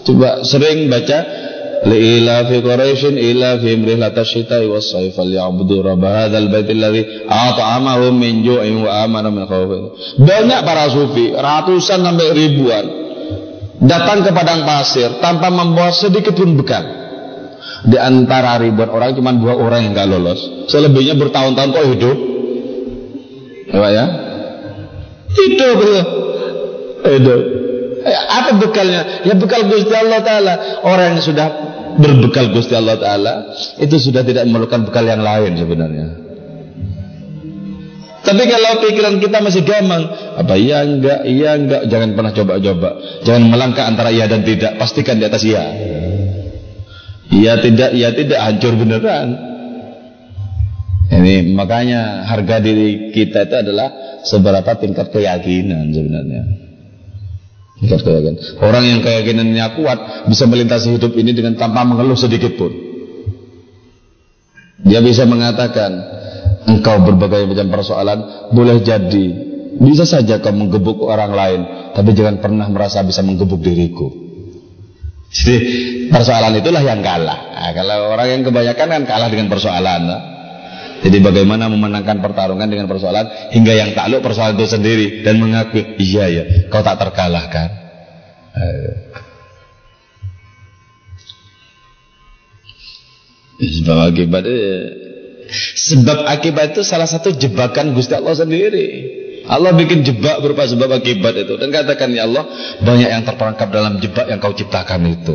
Coba sering baca Fi rihlata syita'i was sayf liya'budu rabb hadzal baitil ladzi at'amahum min ju'in wa amana min khauf. Banyak para sufi, ratusan sampai ribuan datang ke padang pasir tanpa membawa sedikit pun bekal. Di antara ribuan orang cuma dua orang yang gak lolos. Selebihnya bertahun-tahun kok hidup. Ya, ya. Itu beliau. Itu. Eh, apa bekalnya? Ya bekal Gusti Allah Taala. Orang yang sudah berbekal Gusti Allah Taala itu sudah tidak memerlukan bekal yang lain sebenarnya. Tapi kalau pikiran kita masih gampang, apa iya enggak, iya enggak, jangan pernah coba-coba. Jangan melangkah antara iya dan tidak, pastikan di atas iya. Iya tidak, iya tidak, hancur beneran. Ini makanya harga diri kita itu adalah seberapa tingkat keyakinan sebenarnya. Keyakinan. Orang yang keyakinannya kuat bisa melintasi hidup ini dengan tanpa mengeluh sedikit pun. Dia bisa mengatakan, engkau berbagai macam persoalan boleh jadi bisa saja kau menggebuk orang lain, tapi jangan pernah merasa bisa menggebuk diriku. Jadi persoalan itulah yang kalah. Nah, kalau orang yang kebanyakan kan kalah dengan persoalan. Nah. Jadi bagaimana memenangkan pertarungan dengan persoalan hingga yang takluk persoalan itu sendiri dan mengakui, iya ya, kau tak terkalahkan. Eh. Sebab akibat itu, sebab akibat itu salah satu jebakan Gusti Allah sendiri. Allah bikin jebak berupa sebab akibat itu dan katakan ya Allah banyak yang terperangkap dalam jebak yang kau ciptakan itu.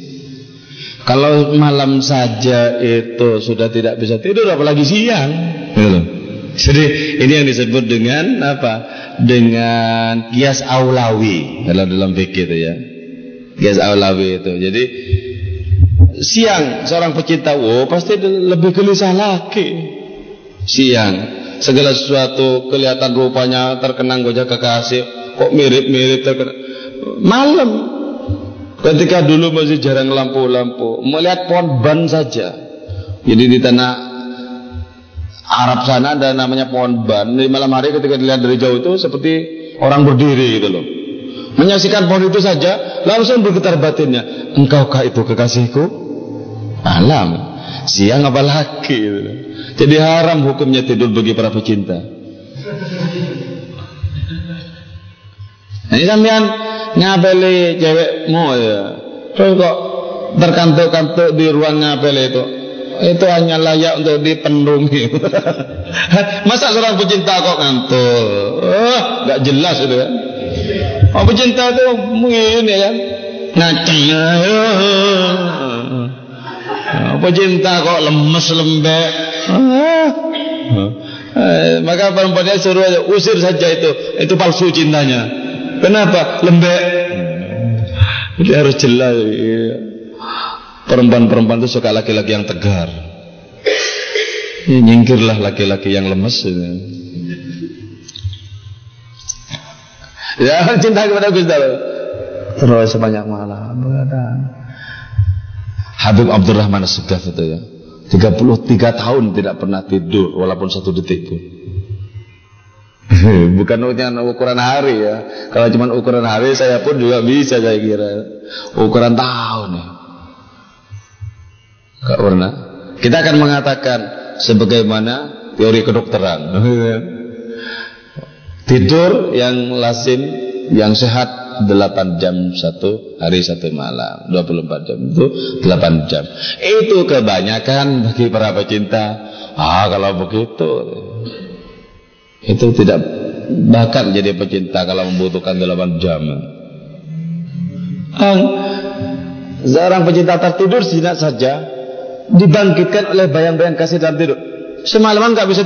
Kalau malam saja itu sudah tidak bisa tidur, apalagi siang. Gitu. Jadi ini yang disebut dengan apa? Dengan kias aulawi dalam dalam fikih itu ya. Kias aulawi itu. Jadi siang seorang pecinta, oh pasti lebih gelisah lagi. Siang segala sesuatu kelihatan rupanya terkenang gojek kekasih, kok mirip-mirip terkenang. Malam Ketika dulu masih jarang lampu-lampu, melihat pohon ban saja. Jadi di tanah Arab sana ada namanya pohon ban. Di malam hari ketika dilihat dari jauh itu seperti orang berdiri gitu loh. Menyaksikan pohon itu saja, langsung bergetar batinnya. Engkaukah itu kekasihku? Alam. Siang apa lagi? Gitu. Jadi haram hukumnya tidur bagi para pecinta. Nah, ini sampean ngapeli cewekmu ya terus kok terkantuk-kantuk di ruang ngapel itu itu hanya layak untuk dipenuhi masa seorang pecinta kok ngantuk oh, gak jelas itu ya oh, pecinta itu mungkin ya kan ngaceng Apa cinta kok lemes lembek? Ah. Eh, maka perempuannya suruh aja, usir saja itu. Itu palsu cintanya. Kenapa? Lembek. Jadi harus jelas. iya. Perempuan-perempuan itu suka laki-laki yang tegar. Ya, nyingkirlah laki-laki yang lemes. Ya. Ya cinta kepada Allah. Terus sebanyak malam begadang. Habib Abdurrahman Segaf itu ya. 33 tahun tidak pernah tidur walaupun satu detik pun. Bukan ukuran hari ya. Kalau cuma ukuran hari saya pun juga bisa saya kira. Ukuran tahun ya. Gak pernah. Kita akan mengatakan sebagaimana teori kedokteran. Tidur yang lazim, yang sehat 8 jam satu hari satu malam 24 jam itu 8 jam itu kebanyakan bagi para pecinta ah kalau begitu itu tidak bahkan jadi pecinta kalau membutuhkan 8 jam. Ah, seorang pecinta tertidur tidak saja dibangkitkan oleh bayang-bayang kasih dalam tidur. Semalaman nggak bisa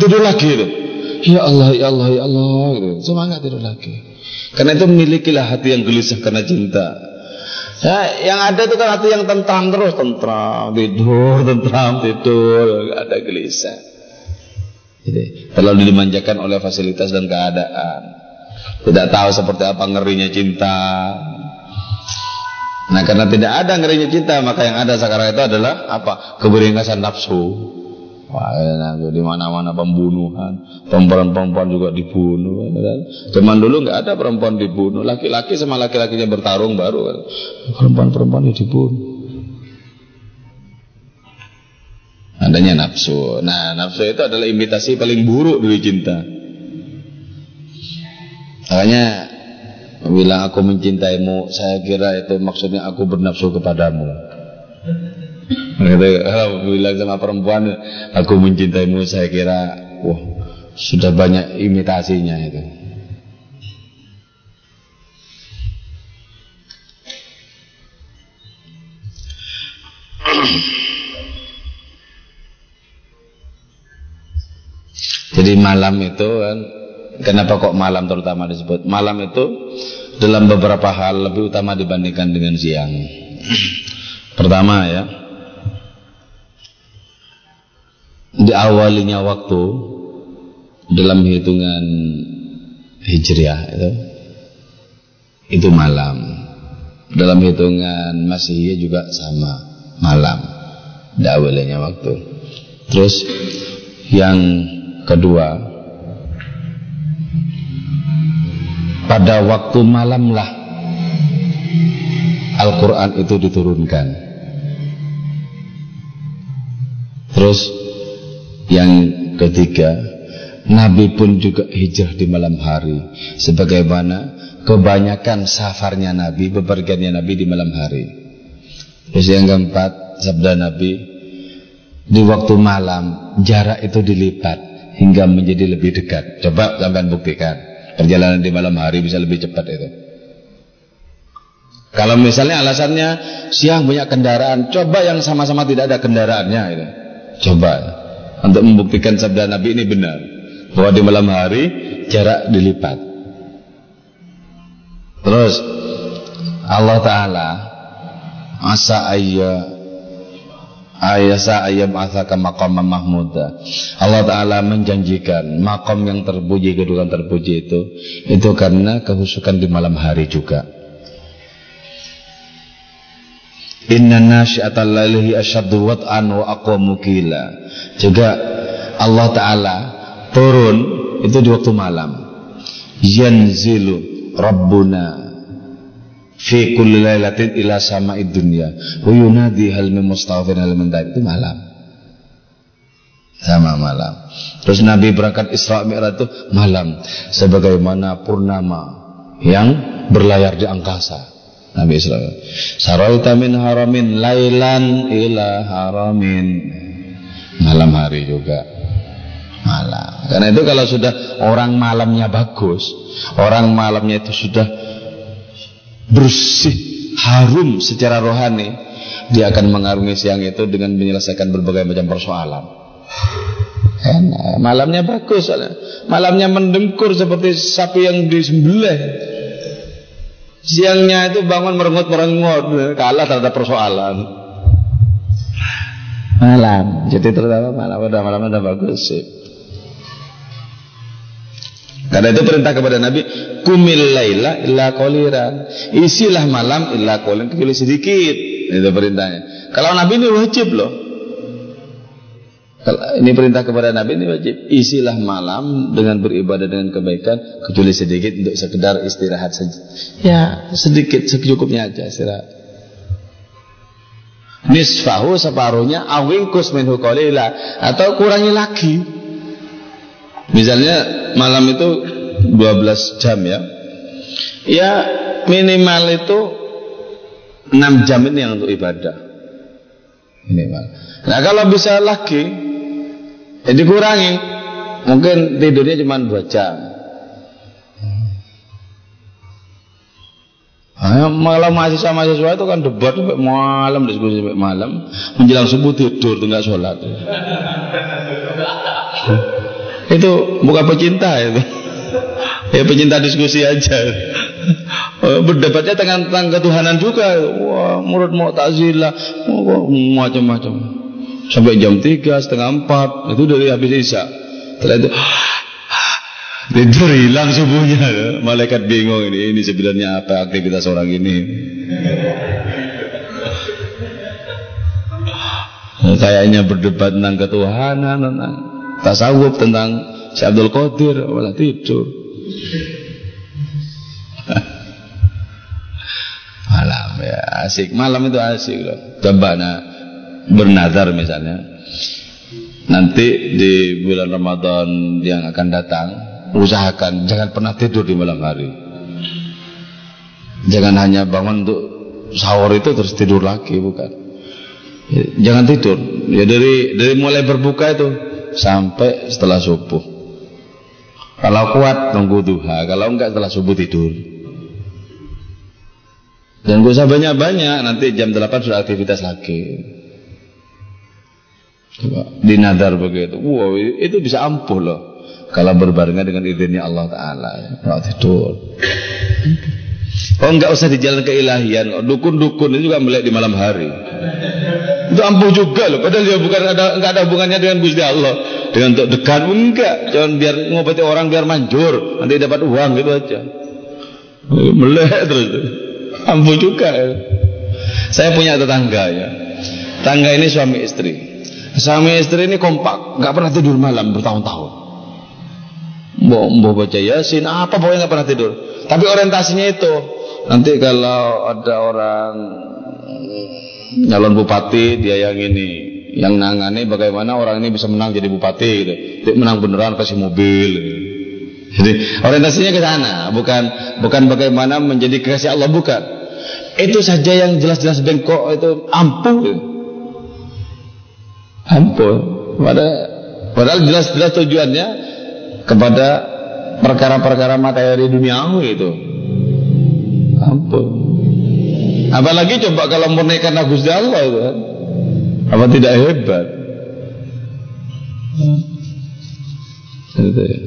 tidur lagi itu. Ya Allah ya Allah ya Allah. Semangat tidur lagi. Karena itu milikilah hati yang gelisah karena cinta. Ya, yang ada itu kan hati yang tentram terus, tentram, tidur, tentram, tidur, ada gelisah. Jadi, terlalu dimanjakan oleh fasilitas dan keadaan. Tidak tahu seperti apa ngerinya cinta. Nah, karena tidak ada ngerinya cinta, maka yang ada sekarang itu adalah apa? Keberingkasan nafsu. Wah, di mana-mana pembunuhan, perempuan-perempuan juga dibunuh. Kan? Zaman dulu nggak ada perempuan dibunuh, laki-laki sama laki-lakinya bertarung baru kan. Perempuan-perempuan dibunuh. Adanya nafsu. Nah, nafsu itu adalah imitasi paling buruk dari cinta. Makanya bilang aku mencintaimu, saya kira itu maksudnya aku bernafsu kepadamu. Gitu, kalau bilang sama perempuan, aku mencintaimu, saya kira, wah, sudah banyak imitasinya itu. Jadi malam itu kan, kenapa kok malam terutama disebut? Malam itu dalam beberapa hal lebih utama dibandingkan dengan siang. Pertama ya, diawalinya waktu dalam hitungan hijriah itu itu malam dalam hitungan masih juga sama malam diawalinya waktu terus yang kedua pada waktu malamlah Al-Quran itu diturunkan terus yang ketiga, Nabi pun juga hijrah di malam hari. Sebagaimana kebanyakan safarnya Nabi, bepergiannya Nabi di malam hari. Terus yang keempat, sabda Nabi, di waktu malam jarak itu dilipat hingga menjadi lebih dekat. Coba sampai buktikan. Perjalanan di malam hari bisa lebih cepat itu. Kalau misalnya alasannya siang banyak kendaraan, coba yang sama-sama tidak ada kendaraannya itu. Coba untuk membuktikan sabda Nabi ini benar bahwa di malam hari jarak dilipat. Terus Allah Taala asa ayya ayasa ayam asaka maqam mahmuda. Allah Taala menjanjikan makam yang terpuji kedudukan terpuji itu itu karena kehusukan di malam hari juga. Inna nasyiatal lailihi asyaddu wat'an wa aqwamu qila. Juga Allah taala turun itu di waktu malam. Yanzilu Rabbuna fi kulli lailatin ila sama'id dunya wa yunadi hal min hal min itu malam. Sama malam. Terus Nabi berangkat Isra Mi'raj itu malam sebagaimana purnama yang berlayar di angkasa. Nabi Israel. Saraita min haramin lailan ila haramin. Malam hari juga. Malam. Karena itu kalau sudah orang malamnya bagus, orang malamnya itu sudah bersih, harum secara rohani, dia akan mengarungi siang itu dengan menyelesaikan berbagai macam persoalan. Enak. Malamnya bagus, malamnya mendengkur seperti sapi yang disembelih. Siangnya itu bangun merengut-merengut, kalah terhadap persoalan. Malam, jadi terutama malam udah malam udah bagus sih. Karena itu perintah kepada Nabi, kumil laila illa qaliran. Isilah malam illa qaliran kecuali sedikit. Itu perintahnya. Kalau Nabi ini wajib loh. Kalau ini perintah kepada Nabi ini wajib. Isilah malam dengan beribadah dengan kebaikan kecuali sedikit untuk sekedar istirahat saja. Ya, sedikit secukupnya aja istirahat. Nisfahu separuhnya awingkus minhu qalila atau kurangi lagi. Misalnya malam itu 12 jam ya. Ya minimal itu 6 jam ini yang untuk ibadah. Minimal. Nah kalau bisa lagi, ya dikurangi. Mungkin tidurnya cuma 2 jam. Nah, malam mahasiswa-mahasiswa itu kan debat sampai malam, diskusi sampai malam, menjelang subuh tidur, nggak sholat. Itu bukan pecinta itu. Ya pecinta diskusi aja. Oh, berdebatnya tentang, tentang ketuhanan juga. Wah, murid mau takzilah, macam-macam. Sampai jam 3, setengah 4, itu dari habis isya. Setelah itu Tidur hilang subuhnya Malaikat bingung ini Ini sebenarnya apa aktivitas orang ini Kayaknya berdebat tentang ketuhanan Tentang tasawuf Tentang si Abdul Qadir Malah tidur. Malam ya asik. Malam itu asik loh. Coba nah, bernazar misalnya. Nanti di bulan Ramadan yang akan datang usahakan jangan pernah tidur di malam hari. Jangan hanya bangun untuk sahur itu terus tidur lagi bukan. Jangan tidur. Ya dari dari mulai berbuka itu sampai setelah subuh. Kalau kuat tunggu duha. Kalau enggak setelah subuh tidur. Dan gak usah banyak-banyak nanti jam 8 sudah aktivitas lagi. Coba dinadar begitu. Wow itu bisa ampuh loh. Kalau berbarengan dengan izinnya Allah Ta'ala. Kalau tidur. Oh enggak usah di jalan keilahian. Dukun-dukun itu juga melek di malam hari itu ampuh juga loh. Padahal dia bukan ada enggak ada hubungannya dengan Gusti Allah. Dengan untuk dekat enggak. Jangan biar ngobati orang biar manjur. Nanti dapat uang gitu aja. Melek terus. Ampuh juga. Saya punya tetangga ya. Tangga ini suami istri. Suami istri ini kompak. Nggak pernah tidur malam bertahun-tahun. Mbok mbok baca Yasin. Apa pokoknya nggak pernah tidur. Tapi orientasinya itu. Nanti kalau ada orang nyalon bupati dia yang ini yang nangani bagaimana orang ini bisa menang jadi bupati gitu. Menang beneran kasih mobil. Gitu. Jadi orientasinya ke sana, bukan bukan bagaimana menjadi kekasih Allah bukan. Itu saja yang jelas-jelas bengkok itu ampuh. Gitu. Ampuh. Padahal, padahal jelas-jelas tujuannya kepada perkara-perkara materi duniawi itu. Ampun. Apalagi coba kalau murni karena Gusti Allah itu kan. Apa tidak hebat? Itu ya.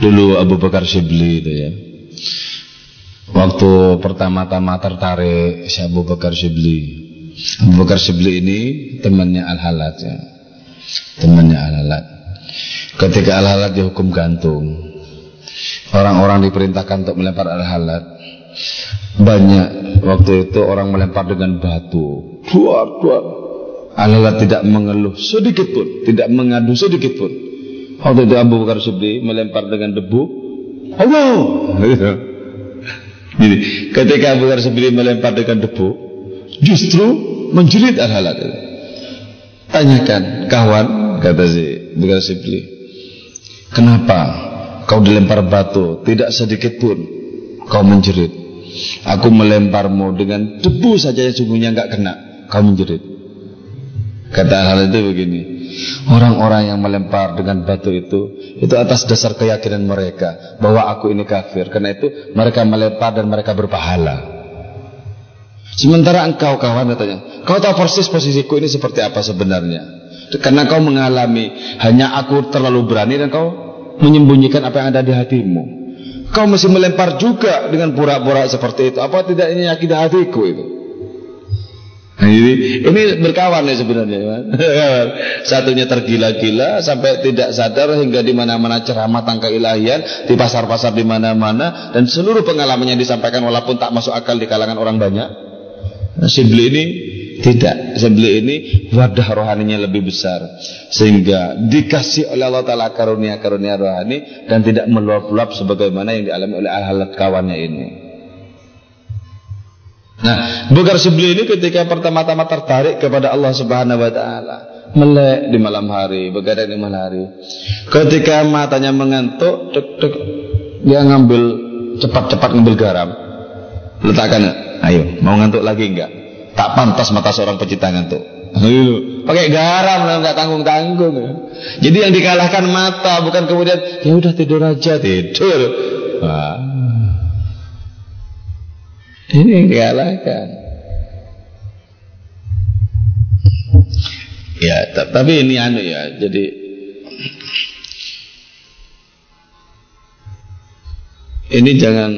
Dulu Abu Bakar Shibli itu ya. Waktu pertama-tama tertarik si Abu Bakar Shibli. Abu Bakar Shibli ini temannya Al-Halat ya temannya Al-Halat ketika Al-Halat dihukum gantung orang-orang diperintahkan untuk melempar Al-Halat. Banyak waktu itu orang melempar dengan batu. Duar duar Al-Halat tidak mengeluh sedikit pun tidak mengadu sedikit pun. Waktu itu Abu Bakar Subli melempar dengan debu. Allah! Jadi ketika Abu Bakar Subli melempar dengan debu justru menjerit Al-Halat Tanyakan kawan kata si Bukan Sibli Kenapa kau dilempar batu Tidak sedikit pun Kau menjerit Aku melemparmu dengan debu saja yang sungguhnya enggak kena Kau menjerit Kata hal itu begini Orang-orang yang melempar dengan batu itu itu atas dasar keyakinan mereka bahwa aku ini kafir. Karena itu mereka melempar dan mereka berpahala. Sementara engkau kawan katanya, kau tahu persis posisiku ini seperti apa sebenarnya. Karena kau mengalami hanya aku terlalu berani dan kau menyembunyikan apa yang ada di hatimu. Kau mesti melempar juga dengan pura-pura seperti itu. Apa tidak ini yakin hatiku itu? Nah, ini, ini berkawan ya sebenarnya. Satunya tergila-gila sampai tidak sadar hingga di mana-mana ceramah tangka ilahian, di pasar-pasar di mana-mana dan seluruh pengalamannya disampaikan walaupun tak masuk akal di kalangan orang banyak. Nah, Sibli ini tidak, Sibli ini wadah rohaninya lebih besar sehingga dikasih oleh Allah Taala karunia-karunia rohani dan tidak meluap-luap sebagaimana yang dialami oleh ahli kawannya ini. Nah, Bugar Sibli ini ketika pertama-tama tertarik kepada Allah Subhanahu wa taala, melek di malam hari, begadang di malam hari. Ketika matanya mengantuk, tek, tek, dia ngambil cepat-cepat ngambil garam. Letakkan, ayo, mau ngantuk lagi enggak? Tak pantas mata seorang pecinta ngantuk. Ayo, pakai garam lah enggak tanggung-tanggung. Jadi yang dikalahkan mata, bukan kemudian ya udah tidur aja, tidur. Wah. Ini yang dikalahkan. Ya, tapi ini anu ya. Jadi ini jangan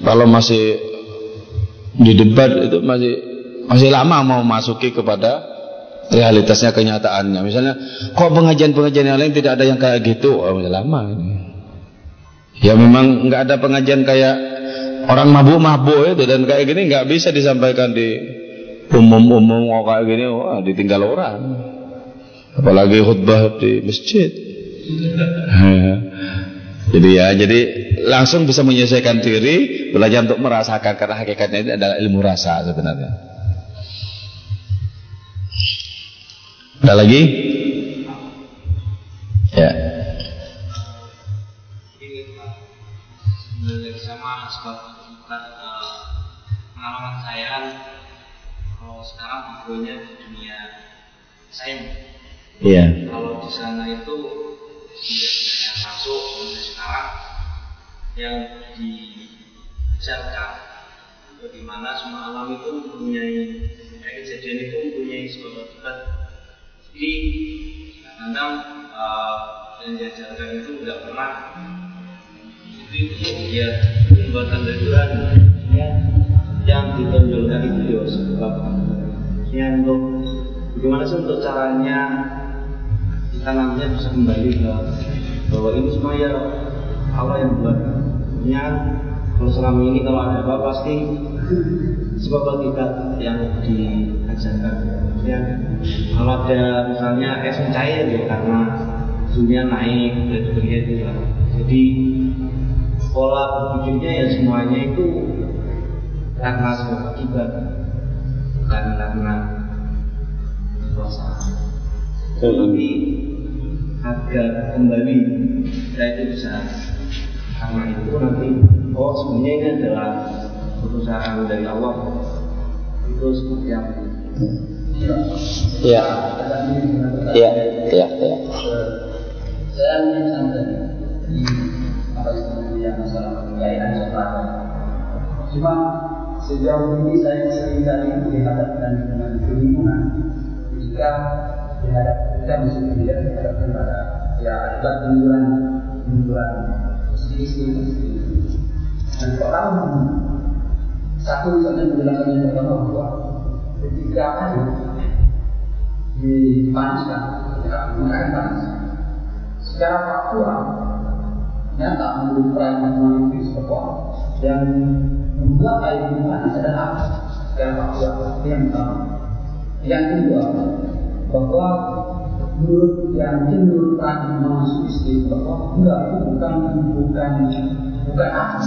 kalau masih di debat itu masih masih lama mau masuki kepada realitasnya kenyataannya. Misalnya, kok pengajian-pengajian yang lain tidak ada yang kayak gitu? Oh, masih lama ini. Ya memang nggak ada pengajian kayak orang mabuk-mabuk itu dan kayak gini nggak bisa disampaikan di umum-umum oh, kayak gini wah ditinggal orang apalagi khutbah di masjid jadi ya jadi langsung bisa menyelesaikan diri belajar untuk merasakan karena hakikatnya ini adalah ilmu rasa sebenarnya ada lagi. Ya. Sama sebab pengalaman saya kalau sekarang videonya di dunia saya Iya. kalau di sana itu yang masuk sampai sekarang. Yang dijarkan bagaimana semua alam itu mempunyai kejadian itu mempunyai sebab akibat jadi kadang uh, yang diajarkan itu tidak pernah. Itu ya pembuatan dari Tuhan ya yang ditonjolkan itu ya sebab ya untuk bagaimana sih untuk caranya kita nantinya bisa kembali ke bahwa ini semua ya Allah yang buat. Ya kalau selama ini kalau ada apa pasti sebab akibat yang diajarkan ya. Kalau ada misalnya es cair ya karena dunia naik dan sebagainya. Ya. jadi pola berpikirnya ya semuanya itu karena sebab akibat bukan karena kekuasaan. Tapi agar kembali kita itu bisa. Karena itu nanti oh sebenarnya ini adalah perusahaan dari Allah. Itu seperti apa Ya, ya, ya, ya. Saya ingin sampai di apa istilahnya yang masalah sekarang. Cuma sejauh ini saya sering kali dihadapkan dengan kebingungan jika dihadapkan kita mesti tidak dihadapkan pada ya akibat munduran munduran istri-istri dan pertama satu misalnya penjelasan yang pertama bahwa ketika air dipanaskan ketika menggunakan panas secara faktual nyata menurut perayaan matematis bahwa yang membuat air itu panas adalah apa secara faktual itu yang pertama yang kedua bahwa menurut yang menurut perayaan matematis bahwa enggak itu bukan bukan bukan apa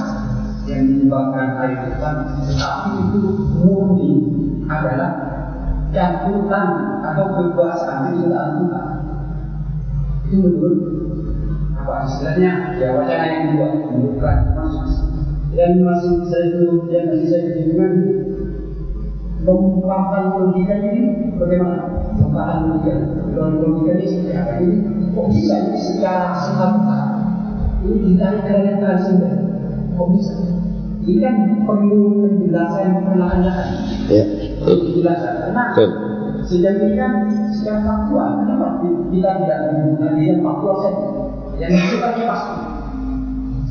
yang menyebabkan air itu panas tetapi itu murni adalah campuran atau kekuasaan dalam Tuhan itu menurut apa istilahnya ya wacana yang kedua menurut masuk dan masih saya itu yang masih saya kebingungan lompatan logika ini bagaimana? Lompatan logika, logika ini seperti apa? Ini kok bisa ini secara semata ini ditarik kalian transenden? Kok bisa? Ini kan perlu penjelasan perlahan-lahan. Ya. Perlu penjelasan. Karena Betul. sejauh ini kan secara faktual, kenapa kita tidak menggunakan yang faktual saja? Yang sifatnya pasti.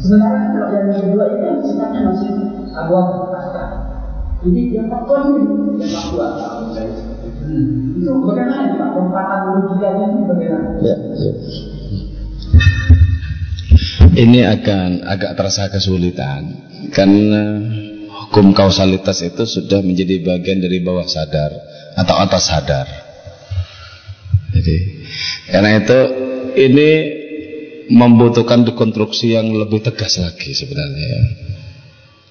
Sebenarnya kalau yang kedua ini kan sifatnya masih abuan pasca. Jadi yang faktual ini yang faktual. Hmm. Itu bagaimana Pak? Lompatan logikanya itu bagaimana? Ya, ya. Ini akan agak terasa kesulitan karena hukum kausalitas itu sudah menjadi bagian dari bawah sadar atau atas sadar. Jadi karena itu ini membutuhkan dekonstruksi yang lebih tegas lagi sebenarnya ya.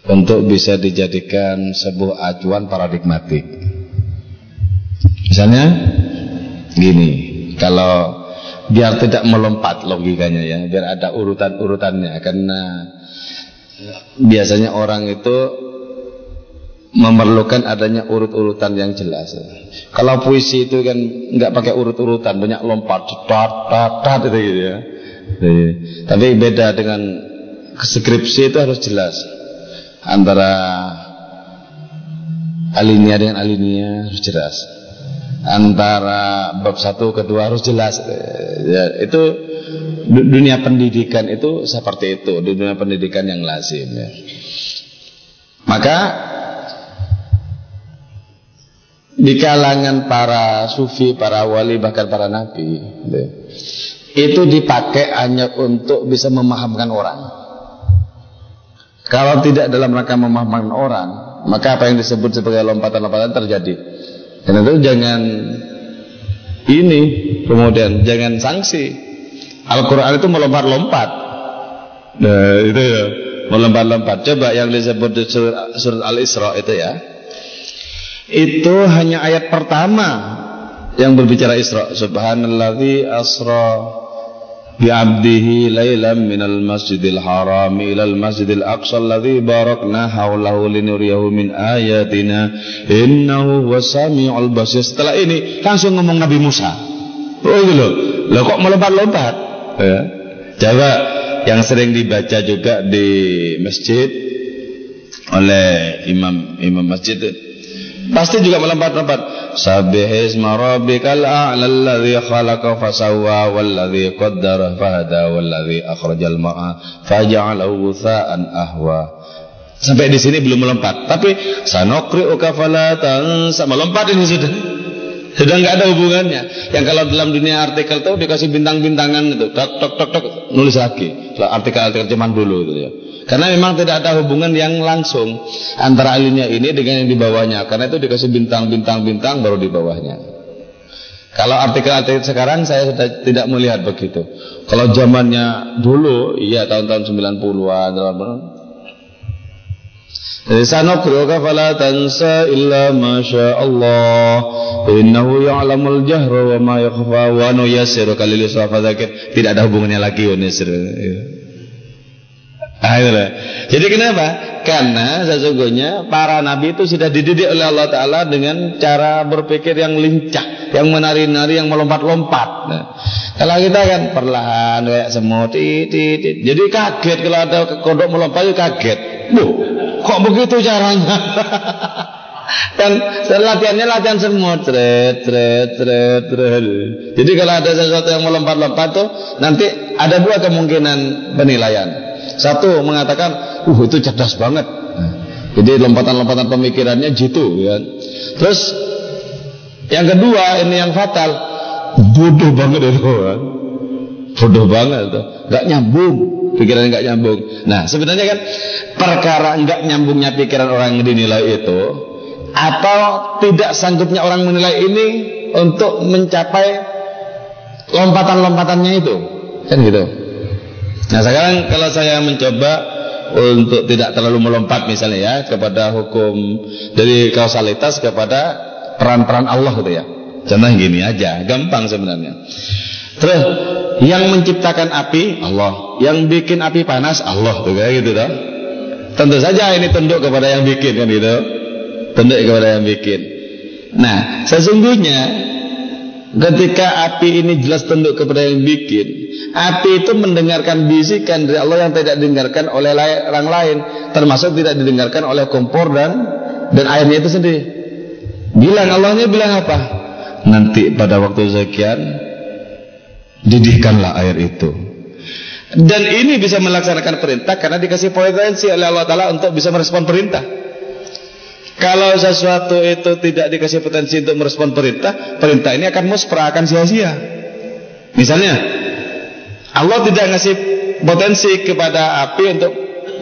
Untuk bisa dijadikan sebuah acuan paradigmatik. Misalnya gini, kalau biar tidak melompat logikanya ya, biar ada urutan-urutannya karena biasanya orang itu memerlukan adanya urut-urutan yang jelas. Kalau puisi itu kan nggak pakai urut-urutan, banyak lompat, tat, tat, tat itu gitu ya. Jadi, Tapi beda dengan skripsi itu harus jelas antara alinea dengan alinea harus jelas antara bab satu kedua harus jelas ya, itu du- dunia pendidikan itu seperti itu di dunia pendidikan yang lazim ya. maka di kalangan para sufi, para wali bahkan para nabi gitu, itu dipakai hanya untuk bisa memahamkan orang. Kalau tidak dalam rangka memahamkan orang, maka apa yang disebut sebagai lompatan-lompatan terjadi. Dan itu jangan ini kemudian jangan sanksi. Al-Quran itu melompat-lompat. Nah itu ya melompat-lompat. Coba yang disebut di surat, surat Al-Isra itu ya itu hanya ayat pertama yang berbicara Isra. Subhanalladzi asra bi 'abdihi lailan minal masjidil haram ilal masjidil aqsa alladzi barakna haulahu linuriyahu min ayatina innahu wasami'ul basir. Setelah ini langsung ngomong Nabi Musa. Oh gitu loh. Lo kok melompat-lompat? Ya. Coba yang sering dibaca juga di masjid oleh imam imam masjid itu pasti juga melompat-lompat. Sabih isma rabbikal a'la alladhi khalaqa fasawwa walladhi qaddara fahada walladhi akhrajal ma'a faja'alahu tha'an ahwa. Sampai di sini belum melompat, tapi sanokri'uka fala tansa. Melompat ini sudah. Sudah nggak ada hubungannya. Yang kalau dalam dunia artikel tuh dikasih bintang-bintangan gitu, tok tok tok tok nulis lagi. Artikel-artikel zaman dulu gitu ya. Karena memang tidak ada hubungan yang langsung antara alinea ini dengan yang di bawahnya. Karena itu dikasih bintang-bintang-bintang baru di bawahnya. Kalau artikel-artikel sekarang saya sudah tidak melihat begitu. Kalau zamannya dulu, iya tahun-tahun 90-an, illa ma sya Allah innahu ya'lamul jahra wa ma yakhfa wa nuyassiruka lil yusra fadzakir tidak ada hubungannya lagi Yunisir Ah, itulah. Jadi kenapa? Karena sesungguhnya para nabi itu sudah dididik oleh Allah Ta'ala dengan cara berpikir yang lincah, yang menari-nari, yang melompat-lompat. Nah, kalau kita kan perlahan kayak semut, tit, tit, tit. jadi kaget kalau ada kodok melompat kaget. Duh, kok begitu caranya? kan latihannya latihan semut, tret, tret, tret, tret. Jadi kalau ada sesuatu yang melompat-lompat tuh nanti ada dua kemungkinan penilaian. Satu mengatakan, uh itu cerdas banget. Jadi lompatan-lompatan pemikirannya jitu, ya. Terus yang kedua ini yang fatal, bodoh banget itu, kan. bodoh banget itu, nggak nyambung, pikirannya nggak nyambung. Nah sebenarnya kan perkara nggak nyambungnya pikiran orang dinilai itu, atau tidak sanggupnya orang menilai ini untuk mencapai lompatan-lompatannya itu, kan gitu. Nah sekarang kalau saya mencoba untuk tidak terlalu melompat misalnya ya kepada hukum dari kausalitas kepada peran-peran Allah gitu ya. Contoh gini aja, gampang sebenarnya. Terus yang menciptakan api Allah, yang bikin api panas Allah tuh kayak gitu toh. Tentu saja ini tunduk kepada yang bikin kan gitu. tunduk kepada yang bikin. Nah, sesungguhnya ketika api ini jelas tunduk kepada yang bikin, api itu mendengarkan bisikan dari Allah yang tidak didengarkan oleh orang lain, termasuk tidak didengarkan oleh kompor dan dan airnya itu sendiri. Bilang Allahnya bilang apa? Nanti pada waktu sekian didihkanlah air itu. Dan ini bisa melaksanakan perintah karena dikasih potensi oleh Allah Ta'ala untuk bisa merespon perintah. Kalau sesuatu itu tidak dikasih potensi untuk merespon perintah, perintah ini akan muspra, akan sia-sia. Misalnya, Allah tidak ngasih potensi kepada api untuk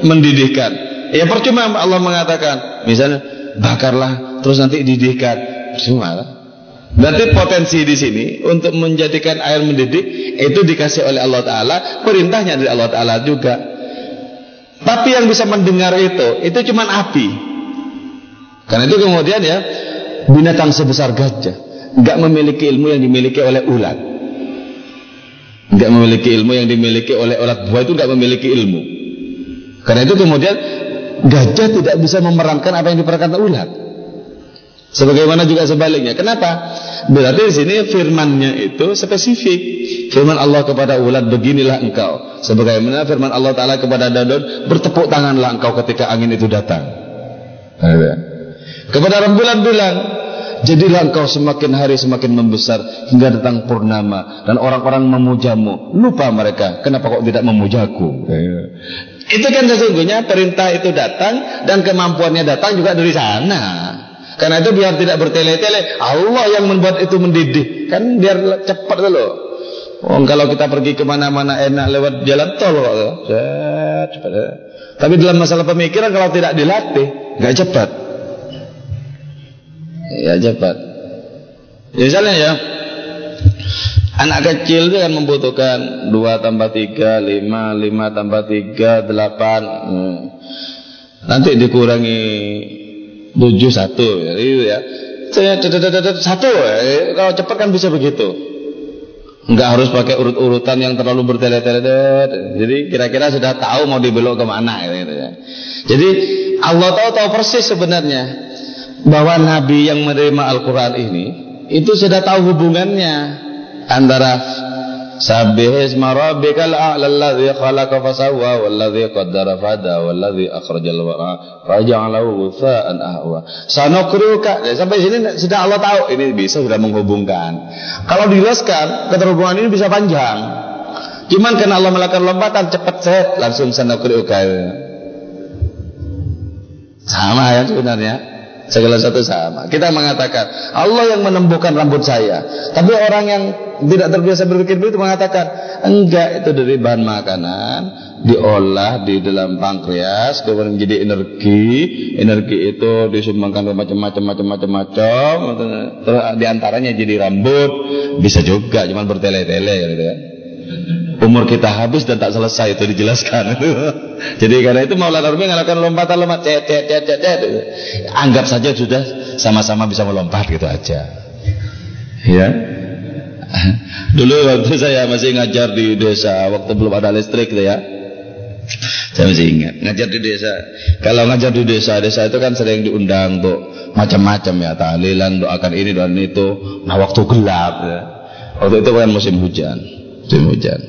mendidihkan. Ya percuma Allah mengatakan, misalnya bakarlah terus nanti didihkan. Percuma. Berarti potensi di sini untuk menjadikan air mendidih itu dikasih oleh Allah Taala, perintahnya dari Allah Taala juga. Tapi yang bisa mendengar itu, itu cuma api. Karena itu kemudian ya binatang sebesar gajah nggak memiliki ilmu yang dimiliki oleh ulat, nggak memiliki ilmu yang dimiliki oleh ulat buah itu nggak memiliki ilmu. Karena itu kemudian gajah tidak bisa memerankan apa yang diperankan ulat. Sebagaimana juga sebaliknya. Kenapa? Berarti di sini firmannya itu spesifik. Firman Allah kepada ulat beginilah engkau. Sebagaimana firman Allah Taala kepada Daud bertepuk tanganlah engkau ketika angin itu datang. Kepada rembulan bilang, jadilah engkau semakin hari semakin membesar hingga datang purnama dan orang-orang memujamu. Lupa mereka, kenapa kok tidak memujaku? Itu kan sesungguhnya perintah itu datang dan kemampuannya datang juga dari sana. Karena itu biar tidak bertele-tele, Allah yang membuat itu mendidih. Kan biar cepat dulu. Oh, kalau kita pergi ke mana-mana enak lewat jalan tol kok. Cepat. Tapi dalam masalah pemikiran kalau tidak dilatih, nggak cepat. Ya cepat. Misalnya ya, anak kecil itu kan membutuhkan 2 tambah 3, 5, 5 tambah 3, 8. Hmm. Nanti dikurangi tujuh satu itu ya. Saya satu ya. kalau cepat kan bisa begitu. Nggak harus pakai urut-urutan yang terlalu bertele-tele jadi kira-kira sudah tahu mau dibelok ke mana gitu ya. Jadi Allah tahu tahu persis sebenarnya bahwa Nabi yang menerima Al-Quran ini itu sudah tahu hubungannya antara Isma rabbikal a'la alladhi khalaqa fasawwa walladhi qaddara fada walladhi akhrajal wara faja'alahu ghutsa'an ahwa. Sanukruka. Ya, sampai sini sudah Allah tahu ini bisa sudah menghubungkan. Kalau dijelaskan keterhubungan ini bisa panjang. Cuman karena Allah melakukan lompatan cepat set langsung sanukruka. Sama ya sebenarnya segala satu sama. Kita mengatakan Allah yang menembuhkan rambut saya. Tapi orang yang tidak terbiasa berpikir begitu mengatakan enggak itu dari bahan makanan diolah di dalam pankreas kemudian menjadi energi. Energi itu disumbangkan ke macam-macam macam-macam macam. Di antaranya jadi rambut bisa juga cuman bertele-tele gitu ya umur kita habis dan tak selesai itu dijelaskan. Jadi karena itu Maulana Rumi mengatakan lompatan lompat cet cet cet cet cet. Anggap saja sudah sama-sama bisa melompat gitu aja. Ya. Dulu waktu saya masih ngajar di desa waktu belum ada listrik gitu ya. Saya masih ingat ngajar di desa. Kalau ngajar di desa, desa itu kan sering diundang untuk macam-macam ya tahlilan, doakan ini doakan itu. Nah waktu gelap ya. Waktu itu kan musim hujan, musim hujan.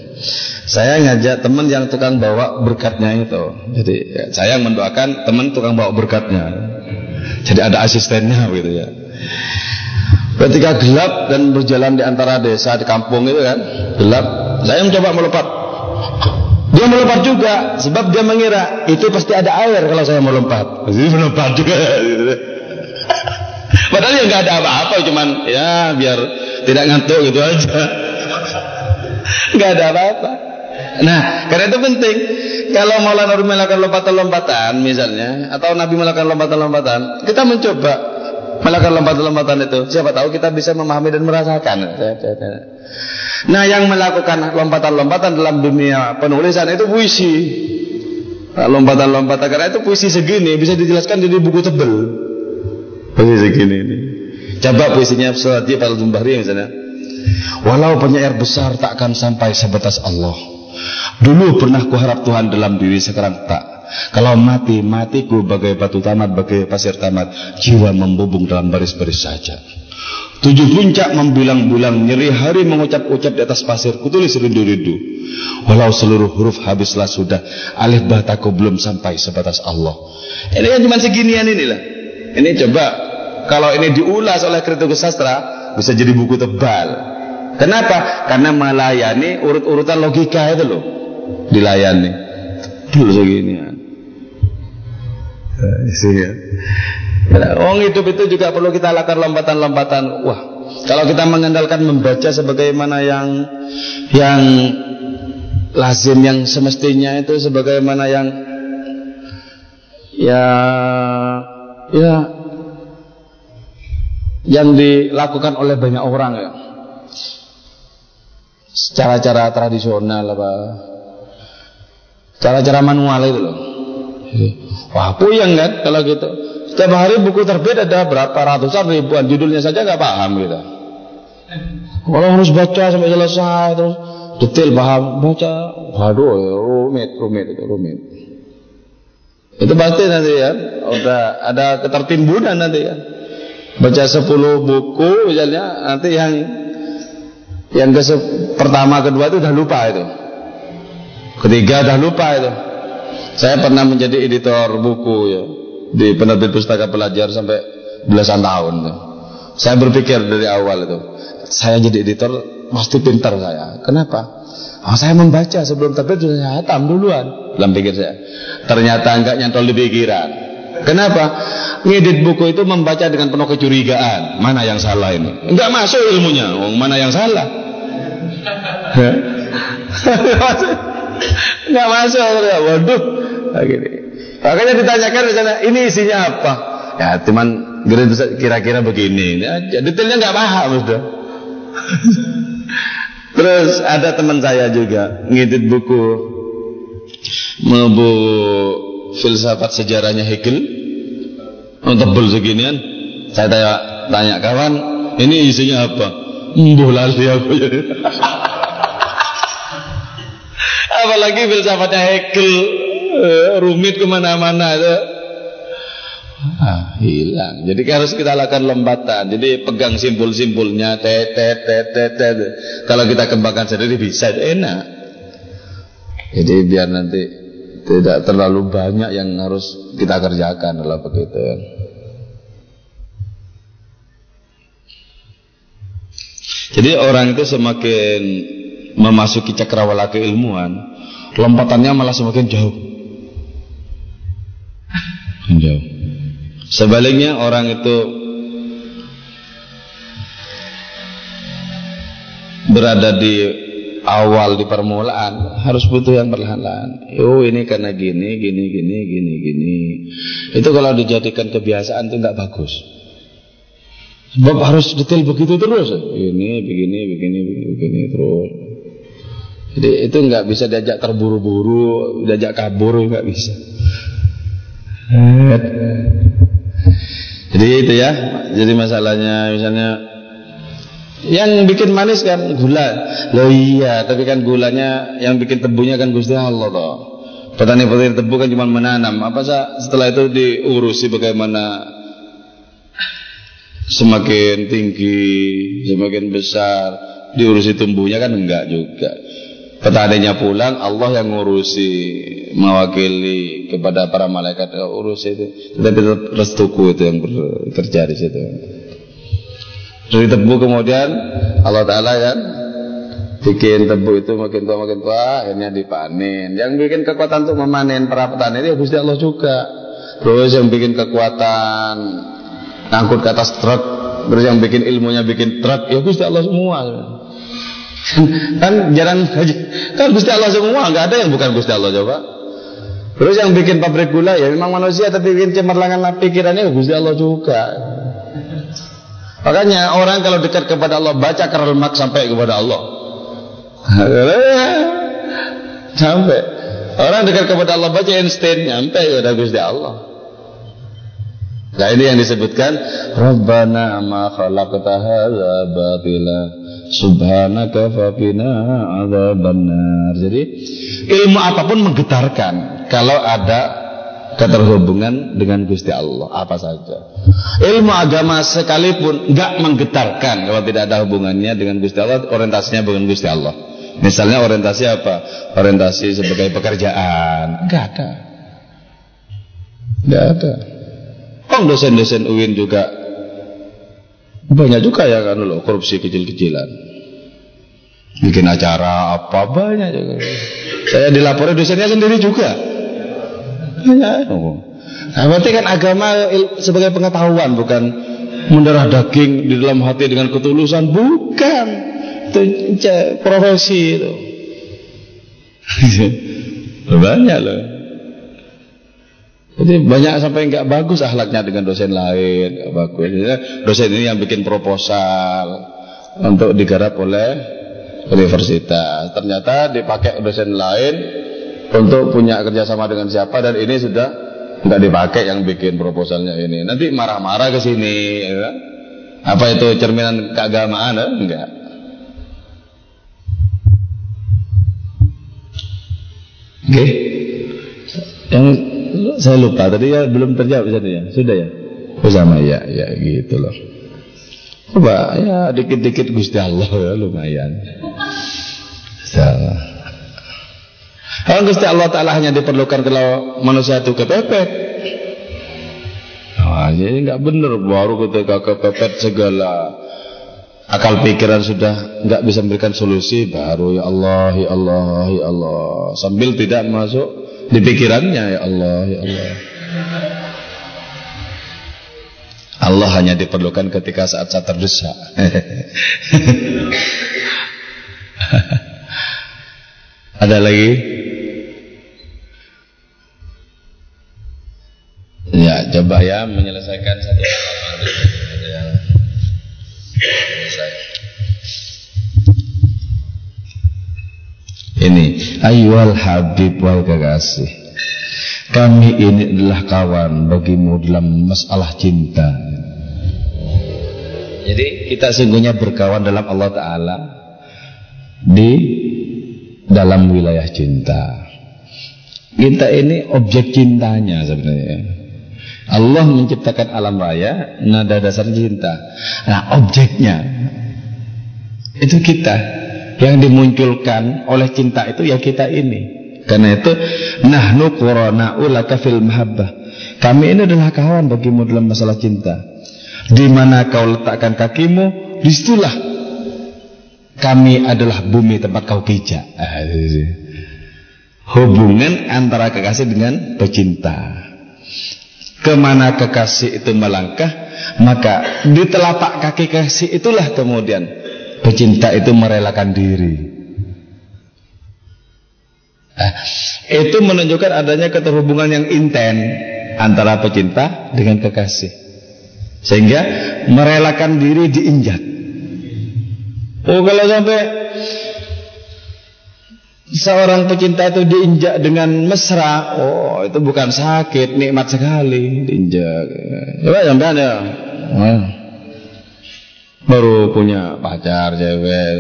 Saya ngajak teman yang tukang bawa berkatnya itu. Jadi ya, saya mendoakan teman tukang bawa berkatnya. Jadi ada asistennya gitu ya. Ketika gelap dan berjalan di antara desa di kampung itu kan, gelap, saya mencoba melompat. Dia melompat juga sebab dia mengira itu pasti ada air kalau saya melompat. Jadi melompat juga. Padahal ya nggak ada apa-apa, cuman ya biar tidak ngantuk gitu aja nggak ada apa-apa. Nah, karena itu penting. Kalau Maulana Rumi melakukan lompatan-lompatan misalnya, atau Nabi melakukan lompatan-lompatan, kita mencoba melakukan lompatan-lompatan itu. Siapa tahu kita bisa memahami dan merasakan. Nah, yang melakukan lompatan-lompatan dalam dunia penulisan itu puisi. Nah, lompatan-lompatan karena itu puisi segini bisa dijelaskan jadi buku tebel. Puisi segini ini. Coba puisinya Suhadi Al-Zumbahri misalnya. Walau penyair besar tak akan sampai sebatas Allah. Dulu pernah kuharap Tuhan dalam diri, sekarang tak. Kalau mati, matiku bagai batu tamat, bagai pasir tamat. Jiwa membubung dalam baris-baris saja. Tujuh puncak membilang-bilang nyeri hari mengucap-ucap di atas pasir kutulis rindu-rindu walau seluruh huruf habislah sudah alif bataku belum sampai sebatas Allah ini kan cuma seginian inilah ini coba kalau ini diulas oleh kritikus sastra bisa jadi buku tebal kenapa? karena melayani urut-urutan logika itu loh dilayani dulu seginian ya. Wong hidup itu juga perlu kita lakukan lompatan-lompatan. Wah, kalau kita mengandalkan membaca sebagaimana yang yang lazim yang semestinya itu sebagaimana yang ya ya yang dilakukan oleh banyak orang ya. Cara-cara tradisional apa cara-cara manual itu loh. Wah, puyeng kan kalau gitu. Setiap hari buku terbit ada berapa ratusan ribuan judulnya saja nggak paham kita. Kalau harus baca sampai selesai terus detail paham baca, waduh rumit rumit itu rumit. Itu pasti nanti ya, udah ada ketertimbunan nanti ya. Baca 10 buku misalnya nanti yang yang ke pertama kedua itu udah lupa itu. Ketiga udah lupa itu. Saya pernah menjadi editor buku ya di penerbit pustaka pelajar sampai belasan tahun tuh. Saya berpikir dari awal itu, saya jadi editor pasti pintar saya. Kenapa? Oh, saya membaca sebelum terbit sudah saya hatam duluan dalam pikir saya. Ternyata enggak nyantol di pikiran. Kenapa? Ngedit buku itu membaca dengan penuh kecurigaan. Mana yang salah ini? Enggak masuk ilmunya. Oh, mana yang salah? Enggak masuk. Waduh. Nah, gini. Makanya ditanyakan misalnya ini isinya apa? Ya cuman kira-kira begini. Ya, detailnya nggak paham sudah. Terus ada teman saya juga ngedit buku buku filsafat sejarahnya Hegel. Oh, tebel seginian. Saya tanya, tanya kawan, ini isinya apa? Mbuh lali aku Apalagi filsafatnya Hegel Eh, rumit ke mana-mana itu ah, hilang. Jadi harus kita lakukan lompatan. Jadi pegang simpul-simpulnya, tet, tet, tet, tet, tet. Kalau kita kembangkan sendiri bisa, enak. Jadi biar nanti tidak terlalu banyak yang harus kita kerjakan kalau begitu. Jadi orang itu semakin memasuki cakrawala keilmuan, lompatannya malah semakin jauh jauh. Sebaliknya orang itu berada di awal di permulaan harus butuh yang perlahan-lahan. Oh ini karena gini, gini, gini, gini, gini. Itu kalau dijadikan kebiasaan itu nggak bagus. Sebab harus detail begitu terus. Ini, begini, begini, begini, begini terus. Jadi itu nggak bisa diajak terburu-buru, diajak kabur nggak bisa. Jadi itu ya. Jadi masalahnya misalnya yang bikin manis kan gula. Loh iya, tapi kan gulanya yang bikin tebunya kan Gusti Allah toh. Petani-petani tebu kan cuma menanam. Apa sah setelah itu diurusi bagaimana semakin tinggi, semakin besar, diurusi tumbuhnya kan enggak juga petaninya pulang Allah yang ngurusi mewakili kepada para malaikat urus itu tetapi restuku itu yang bekerja di situ dari tebu kemudian Allah Ta'ala kan bikin tebu itu makin tua makin tua akhirnya dipanen. Yang bikin kekuatan untuk memanen para petani itu ya Gusti Allah juga. Terus yang bikin kekuatan ngangkut ke atas truk terus yang bikin ilmunya bikin truk ya Gusti Allah semua. Kan jarang kan Gusti Allah semua nggak ada yang bukan Gusti Allah coba. Terus yang bikin pabrik gula ya memang manusia tapi bikin cemerlangan pikirannya Gusti Allah juga makanya orang kalau dekat kepada Allah baca Karl Marx sampai kepada Allah. Sampai. Orang dekat kepada Allah baca Einstein sampai kepada Gusti Allah. Nah ini yang disebutkan Rabbana ma khalaqta hadza batila Subhanaka faqina adzabannar. Jadi ilmu apa pun menggetarkan kalau ada keterhubungan dengan Gusti Allah apa saja. Ilmu agama sekalipun nggak menggetarkan kalau tidak ada hubungannya dengan Gusti Allah, orientasinya bukan Gusti Allah. Misalnya orientasi apa? Orientasi sebagai pekerjaan, nggak ada, nggak ada. Oh dosen-dosen UIN juga banyak juga ya kan loh korupsi kecil-kecilan bikin acara apa banyak juga. Saya dilapori dosennya sendiri juga. Banyak. Nah, berarti kan agama sebagai pengetahuan bukan mendarah daging di dalam hati dengan ketulusan. Bukan. Itu profesi itu. Banyak loh. Jadi banyak sampai nggak bagus ahlaknya dengan dosen lain nggak bagus. Dosen ini yang bikin proposal untuk digarap oleh universitas. Ternyata dipakai dosen lain untuk punya kerjasama dengan siapa dan ini sudah nggak dipakai yang bikin proposalnya ini. Nanti marah-marah ke sini. Ya. Kan? Apa itu cerminan keagamaan? Ya? Enggak. Oke. Okay. Yang saya lupa tadi ya belum terjawab ya. Sudah ya? Bersama oh, ya, ya gitu loh. Coba ya dikit-dikit Gusti Allah ya lumayan. Salah. Kalau Gusti Allah Taala hanya diperlukan kalau manusia itu kepepet. Wah, jadi nggak benar baru ketika kepepet segala akal pikiran sudah nggak bisa memberikan solusi baru ya Allah ya Allah ya Allah sambil tidak masuk di pikirannya ya Allah ya Allah. Allah hanya diperlukan ketika saat-saat terdesak. Ada lagi? Ya, coba ya menyelesaikan satu halaman ada yang selesai. Ini, ayyuhal habib wal kekasih. Kami ini adalah kawan bagimu dalam masalah cinta. Jadi kita sungguhnya berkawan dalam Allah Ta'ala Di dalam wilayah cinta. Kita ini objek cintanya sebenarnya. Allah menciptakan alam raya Nada dasar cinta. Nah objeknya Itu kita. Yang dimunculkan oleh cinta itu ya kita ini. Karena itu Nahnu qurana'u laka fil mahabbah. Kami ini adalah kawan bagimu dalam masalah cinta. Di mana kau letakkan kakimu, di situlah kami adalah bumi tempat kau pijak. Ah, Hubungan antara kekasih dengan pecinta. Ke mana kekasih itu melangkah, maka di telapak kaki kekasih itulah kemudian pecinta itu merelakan diri. Nah, itu menunjukkan adanya keterhubungan yang intens antara pecinta dengan kekasih. Sehingga merelakan diri diinjak. Oh kalau sampai seorang pecinta itu diinjak dengan mesra, oh itu bukan sakit, nikmat sekali diinjak. Coba sampean ya. Oh. Baru punya pacar cewek.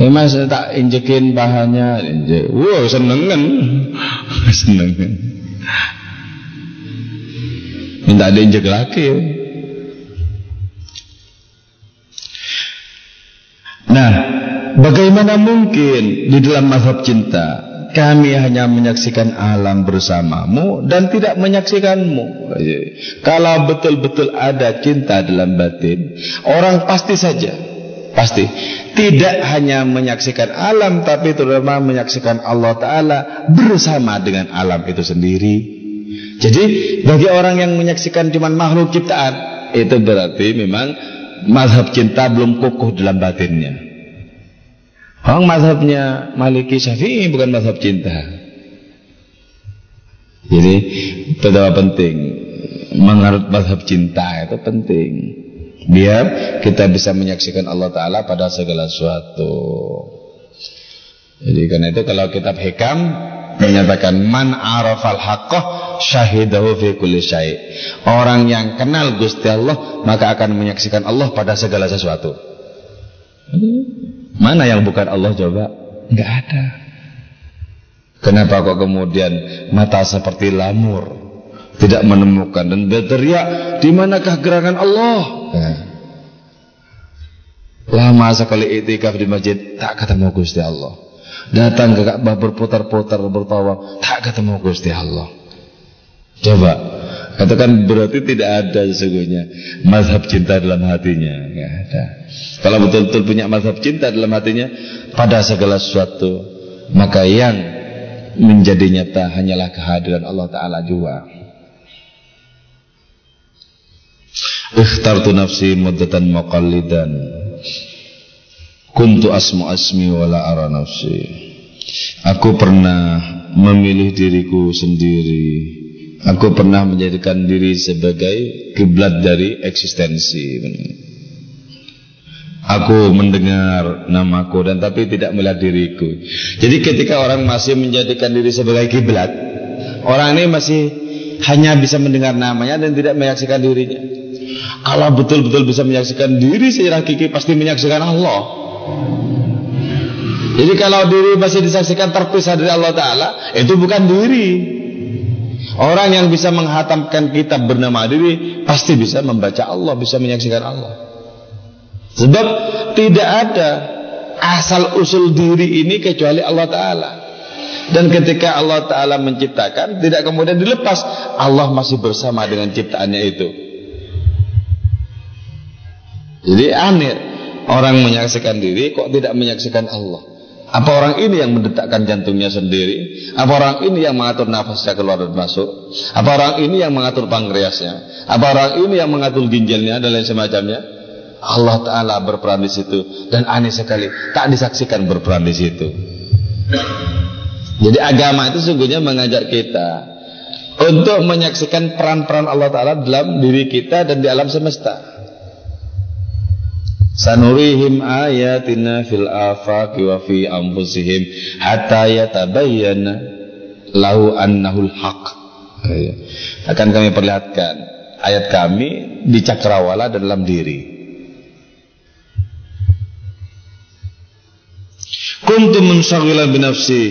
Eh mas tak injekin bahannya, injek. Wow senengan, senengan. Minta diinjek lagi. Ya. Nah, bagaimana mungkin di dalam mazhab cinta kami hanya menyaksikan alam bersamamu dan tidak menyaksikanmu. Kalau betul-betul ada cinta dalam batin, orang pasti saja, pasti tidak hanya menyaksikan alam, tapi terutama menyaksikan Allah Taala bersama dengan alam itu sendiri. Jadi bagi orang yang menyaksikan cuma makhluk ciptaan, itu berarti memang mazhab cinta belum kukuh dalam batinnya. Orang mazhabnya Maliki Syafi'i bukan mazhab cinta. Jadi betapa penting mengarut mazhab cinta itu penting. Biar kita bisa menyaksikan Allah Ta'ala pada segala sesuatu. Jadi karena itu kalau kitab hikam menyatakan man arafal haqqah syahidahu fi kulli syai. Orang yang kenal Gusti Allah maka akan menyaksikan Allah pada segala sesuatu. Mana yang bukan Allah coba? Enggak ada. Kenapa kok kemudian mata seperti lamur? tidak menemukan dan berteriak, "Di manakah gerangan Allah?" Ya. Lama sekali itikaf di masjid, tak ketemu Gusti Allah. Datang ke Ka'bah berputar-putar bertawaf, tak ketemu Gusti Allah. Coba, itu kan berarti tidak ada sesungguhnya mazhab cinta dalam hatinya. Nggak ada. Kalau betul-betul punya mazhab cinta dalam hatinya pada segala sesuatu, maka yang menjadi nyata hanyalah kehadiran Allah Ta'ala juga. Ikhtartu nafsi muddatan muqallidan Kuntu asmu asmi wala ara nafsi. Aku pernah memilih diriku sendiri. Aku pernah menjadikan diri sebagai kiblat dari eksistensi. Aku mendengar namaku dan tapi tidak melihat diriku. Jadi ketika orang masih menjadikan diri sebagai kiblat Orang ini masih hanya bisa mendengar namanya dan tidak menyaksikan dirinya. Kalau betul-betul bisa menyaksikan diri secara hakiki pasti menyaksikan Allah. Jadi kalau diri masih disaksikan terpisah dari Allah Ta'ala Itu bukan diri. Orang yang bisa menghatamkan kitab bernama diri Pasti bisa membaca Allah Bisa menyaksikan Allah. Sebab tidak ada Asal usul diri ini kecuali Allah Ta'ala. Dan ketika Allah Ta'ala menciptakan Tidak kemudian dilepas Allah masih bersama dengan ciptaannya itu. Jadi aneh orang menyaksikan diri kok tidak menyaksikan Allah. Apa orang ini yang mendetakkan jantungnya sendiri? Apa orang ini yang mengatur nafasnya keluar dan masuk? Apa orang ini yang mengatur pankreasnya? Apa orang ini yang mengatur ginjalnya dan lain semacamnya? Allah Ta'ala berperan di situ dan aneh sekali tak disaksikan berperan di situ. Jadi agama itu sungguhnya mengajak kita untuk menyaksikan peran-peran Allah Ta'ala dalam diri kita dan di alam semesta. Sanurihim ayatina fil afaqi wa fi anfusihim hatta yatabayyana lahu annahul haq. Iya. Akan kami perlihatkan ayat kami di cakrawala dalam diri. Kuntu munsaghilan binafsi.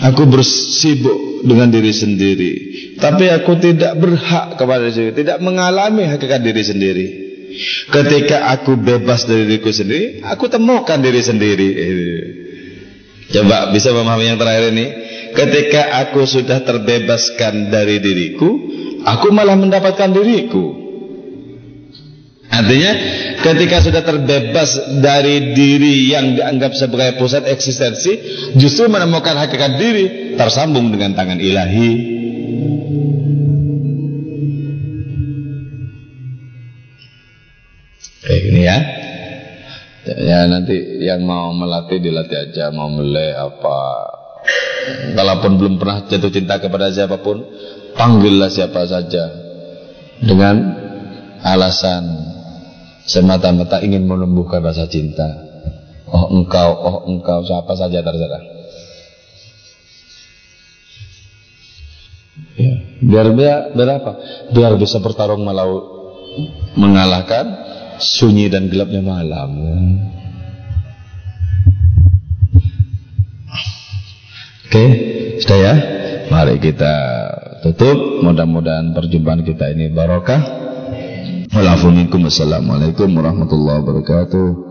Aku bersibuk dengan diri sendiri. Tapi aku tidak berhak kepada diri, tidak mengalami hakikat diri sendiri. Ketika aku bebas dari diriku sendiri, aku temukan diri sendiri. Coba bisa memahami yang terakhir ini? Ketika aku sudah terbebaskan dari diriku, aku malah mendapatkan diriku. Artinya ketika sudah terbebas dari diri yang dianggap sebagai pusat eksistensi Justru menemukan hakikat diri Tersambung dengan tangan ilahi Kayak gini ya. Ya nanti yang mau melatih dilatih aja, mau mulai apa. Kalaupun belum pernah jatuh cinta kepada siapa pun, panggillah siapa saja dengan alasan semata-mata ingin menumbuhkan rasa cinta. Oh engkau, oh engkau, siapa saja terserah. Ya, biar biar, biar apa? Biar bisa bertarung melaut mengalahkan sunyi dan gelapnya malam. Oke, okay, sudah ya. Mari kita tutup. Mudah-mudahan perjumpaan kita ini barokah. Wassalamualaikum warahmatullahi wabarakatuh.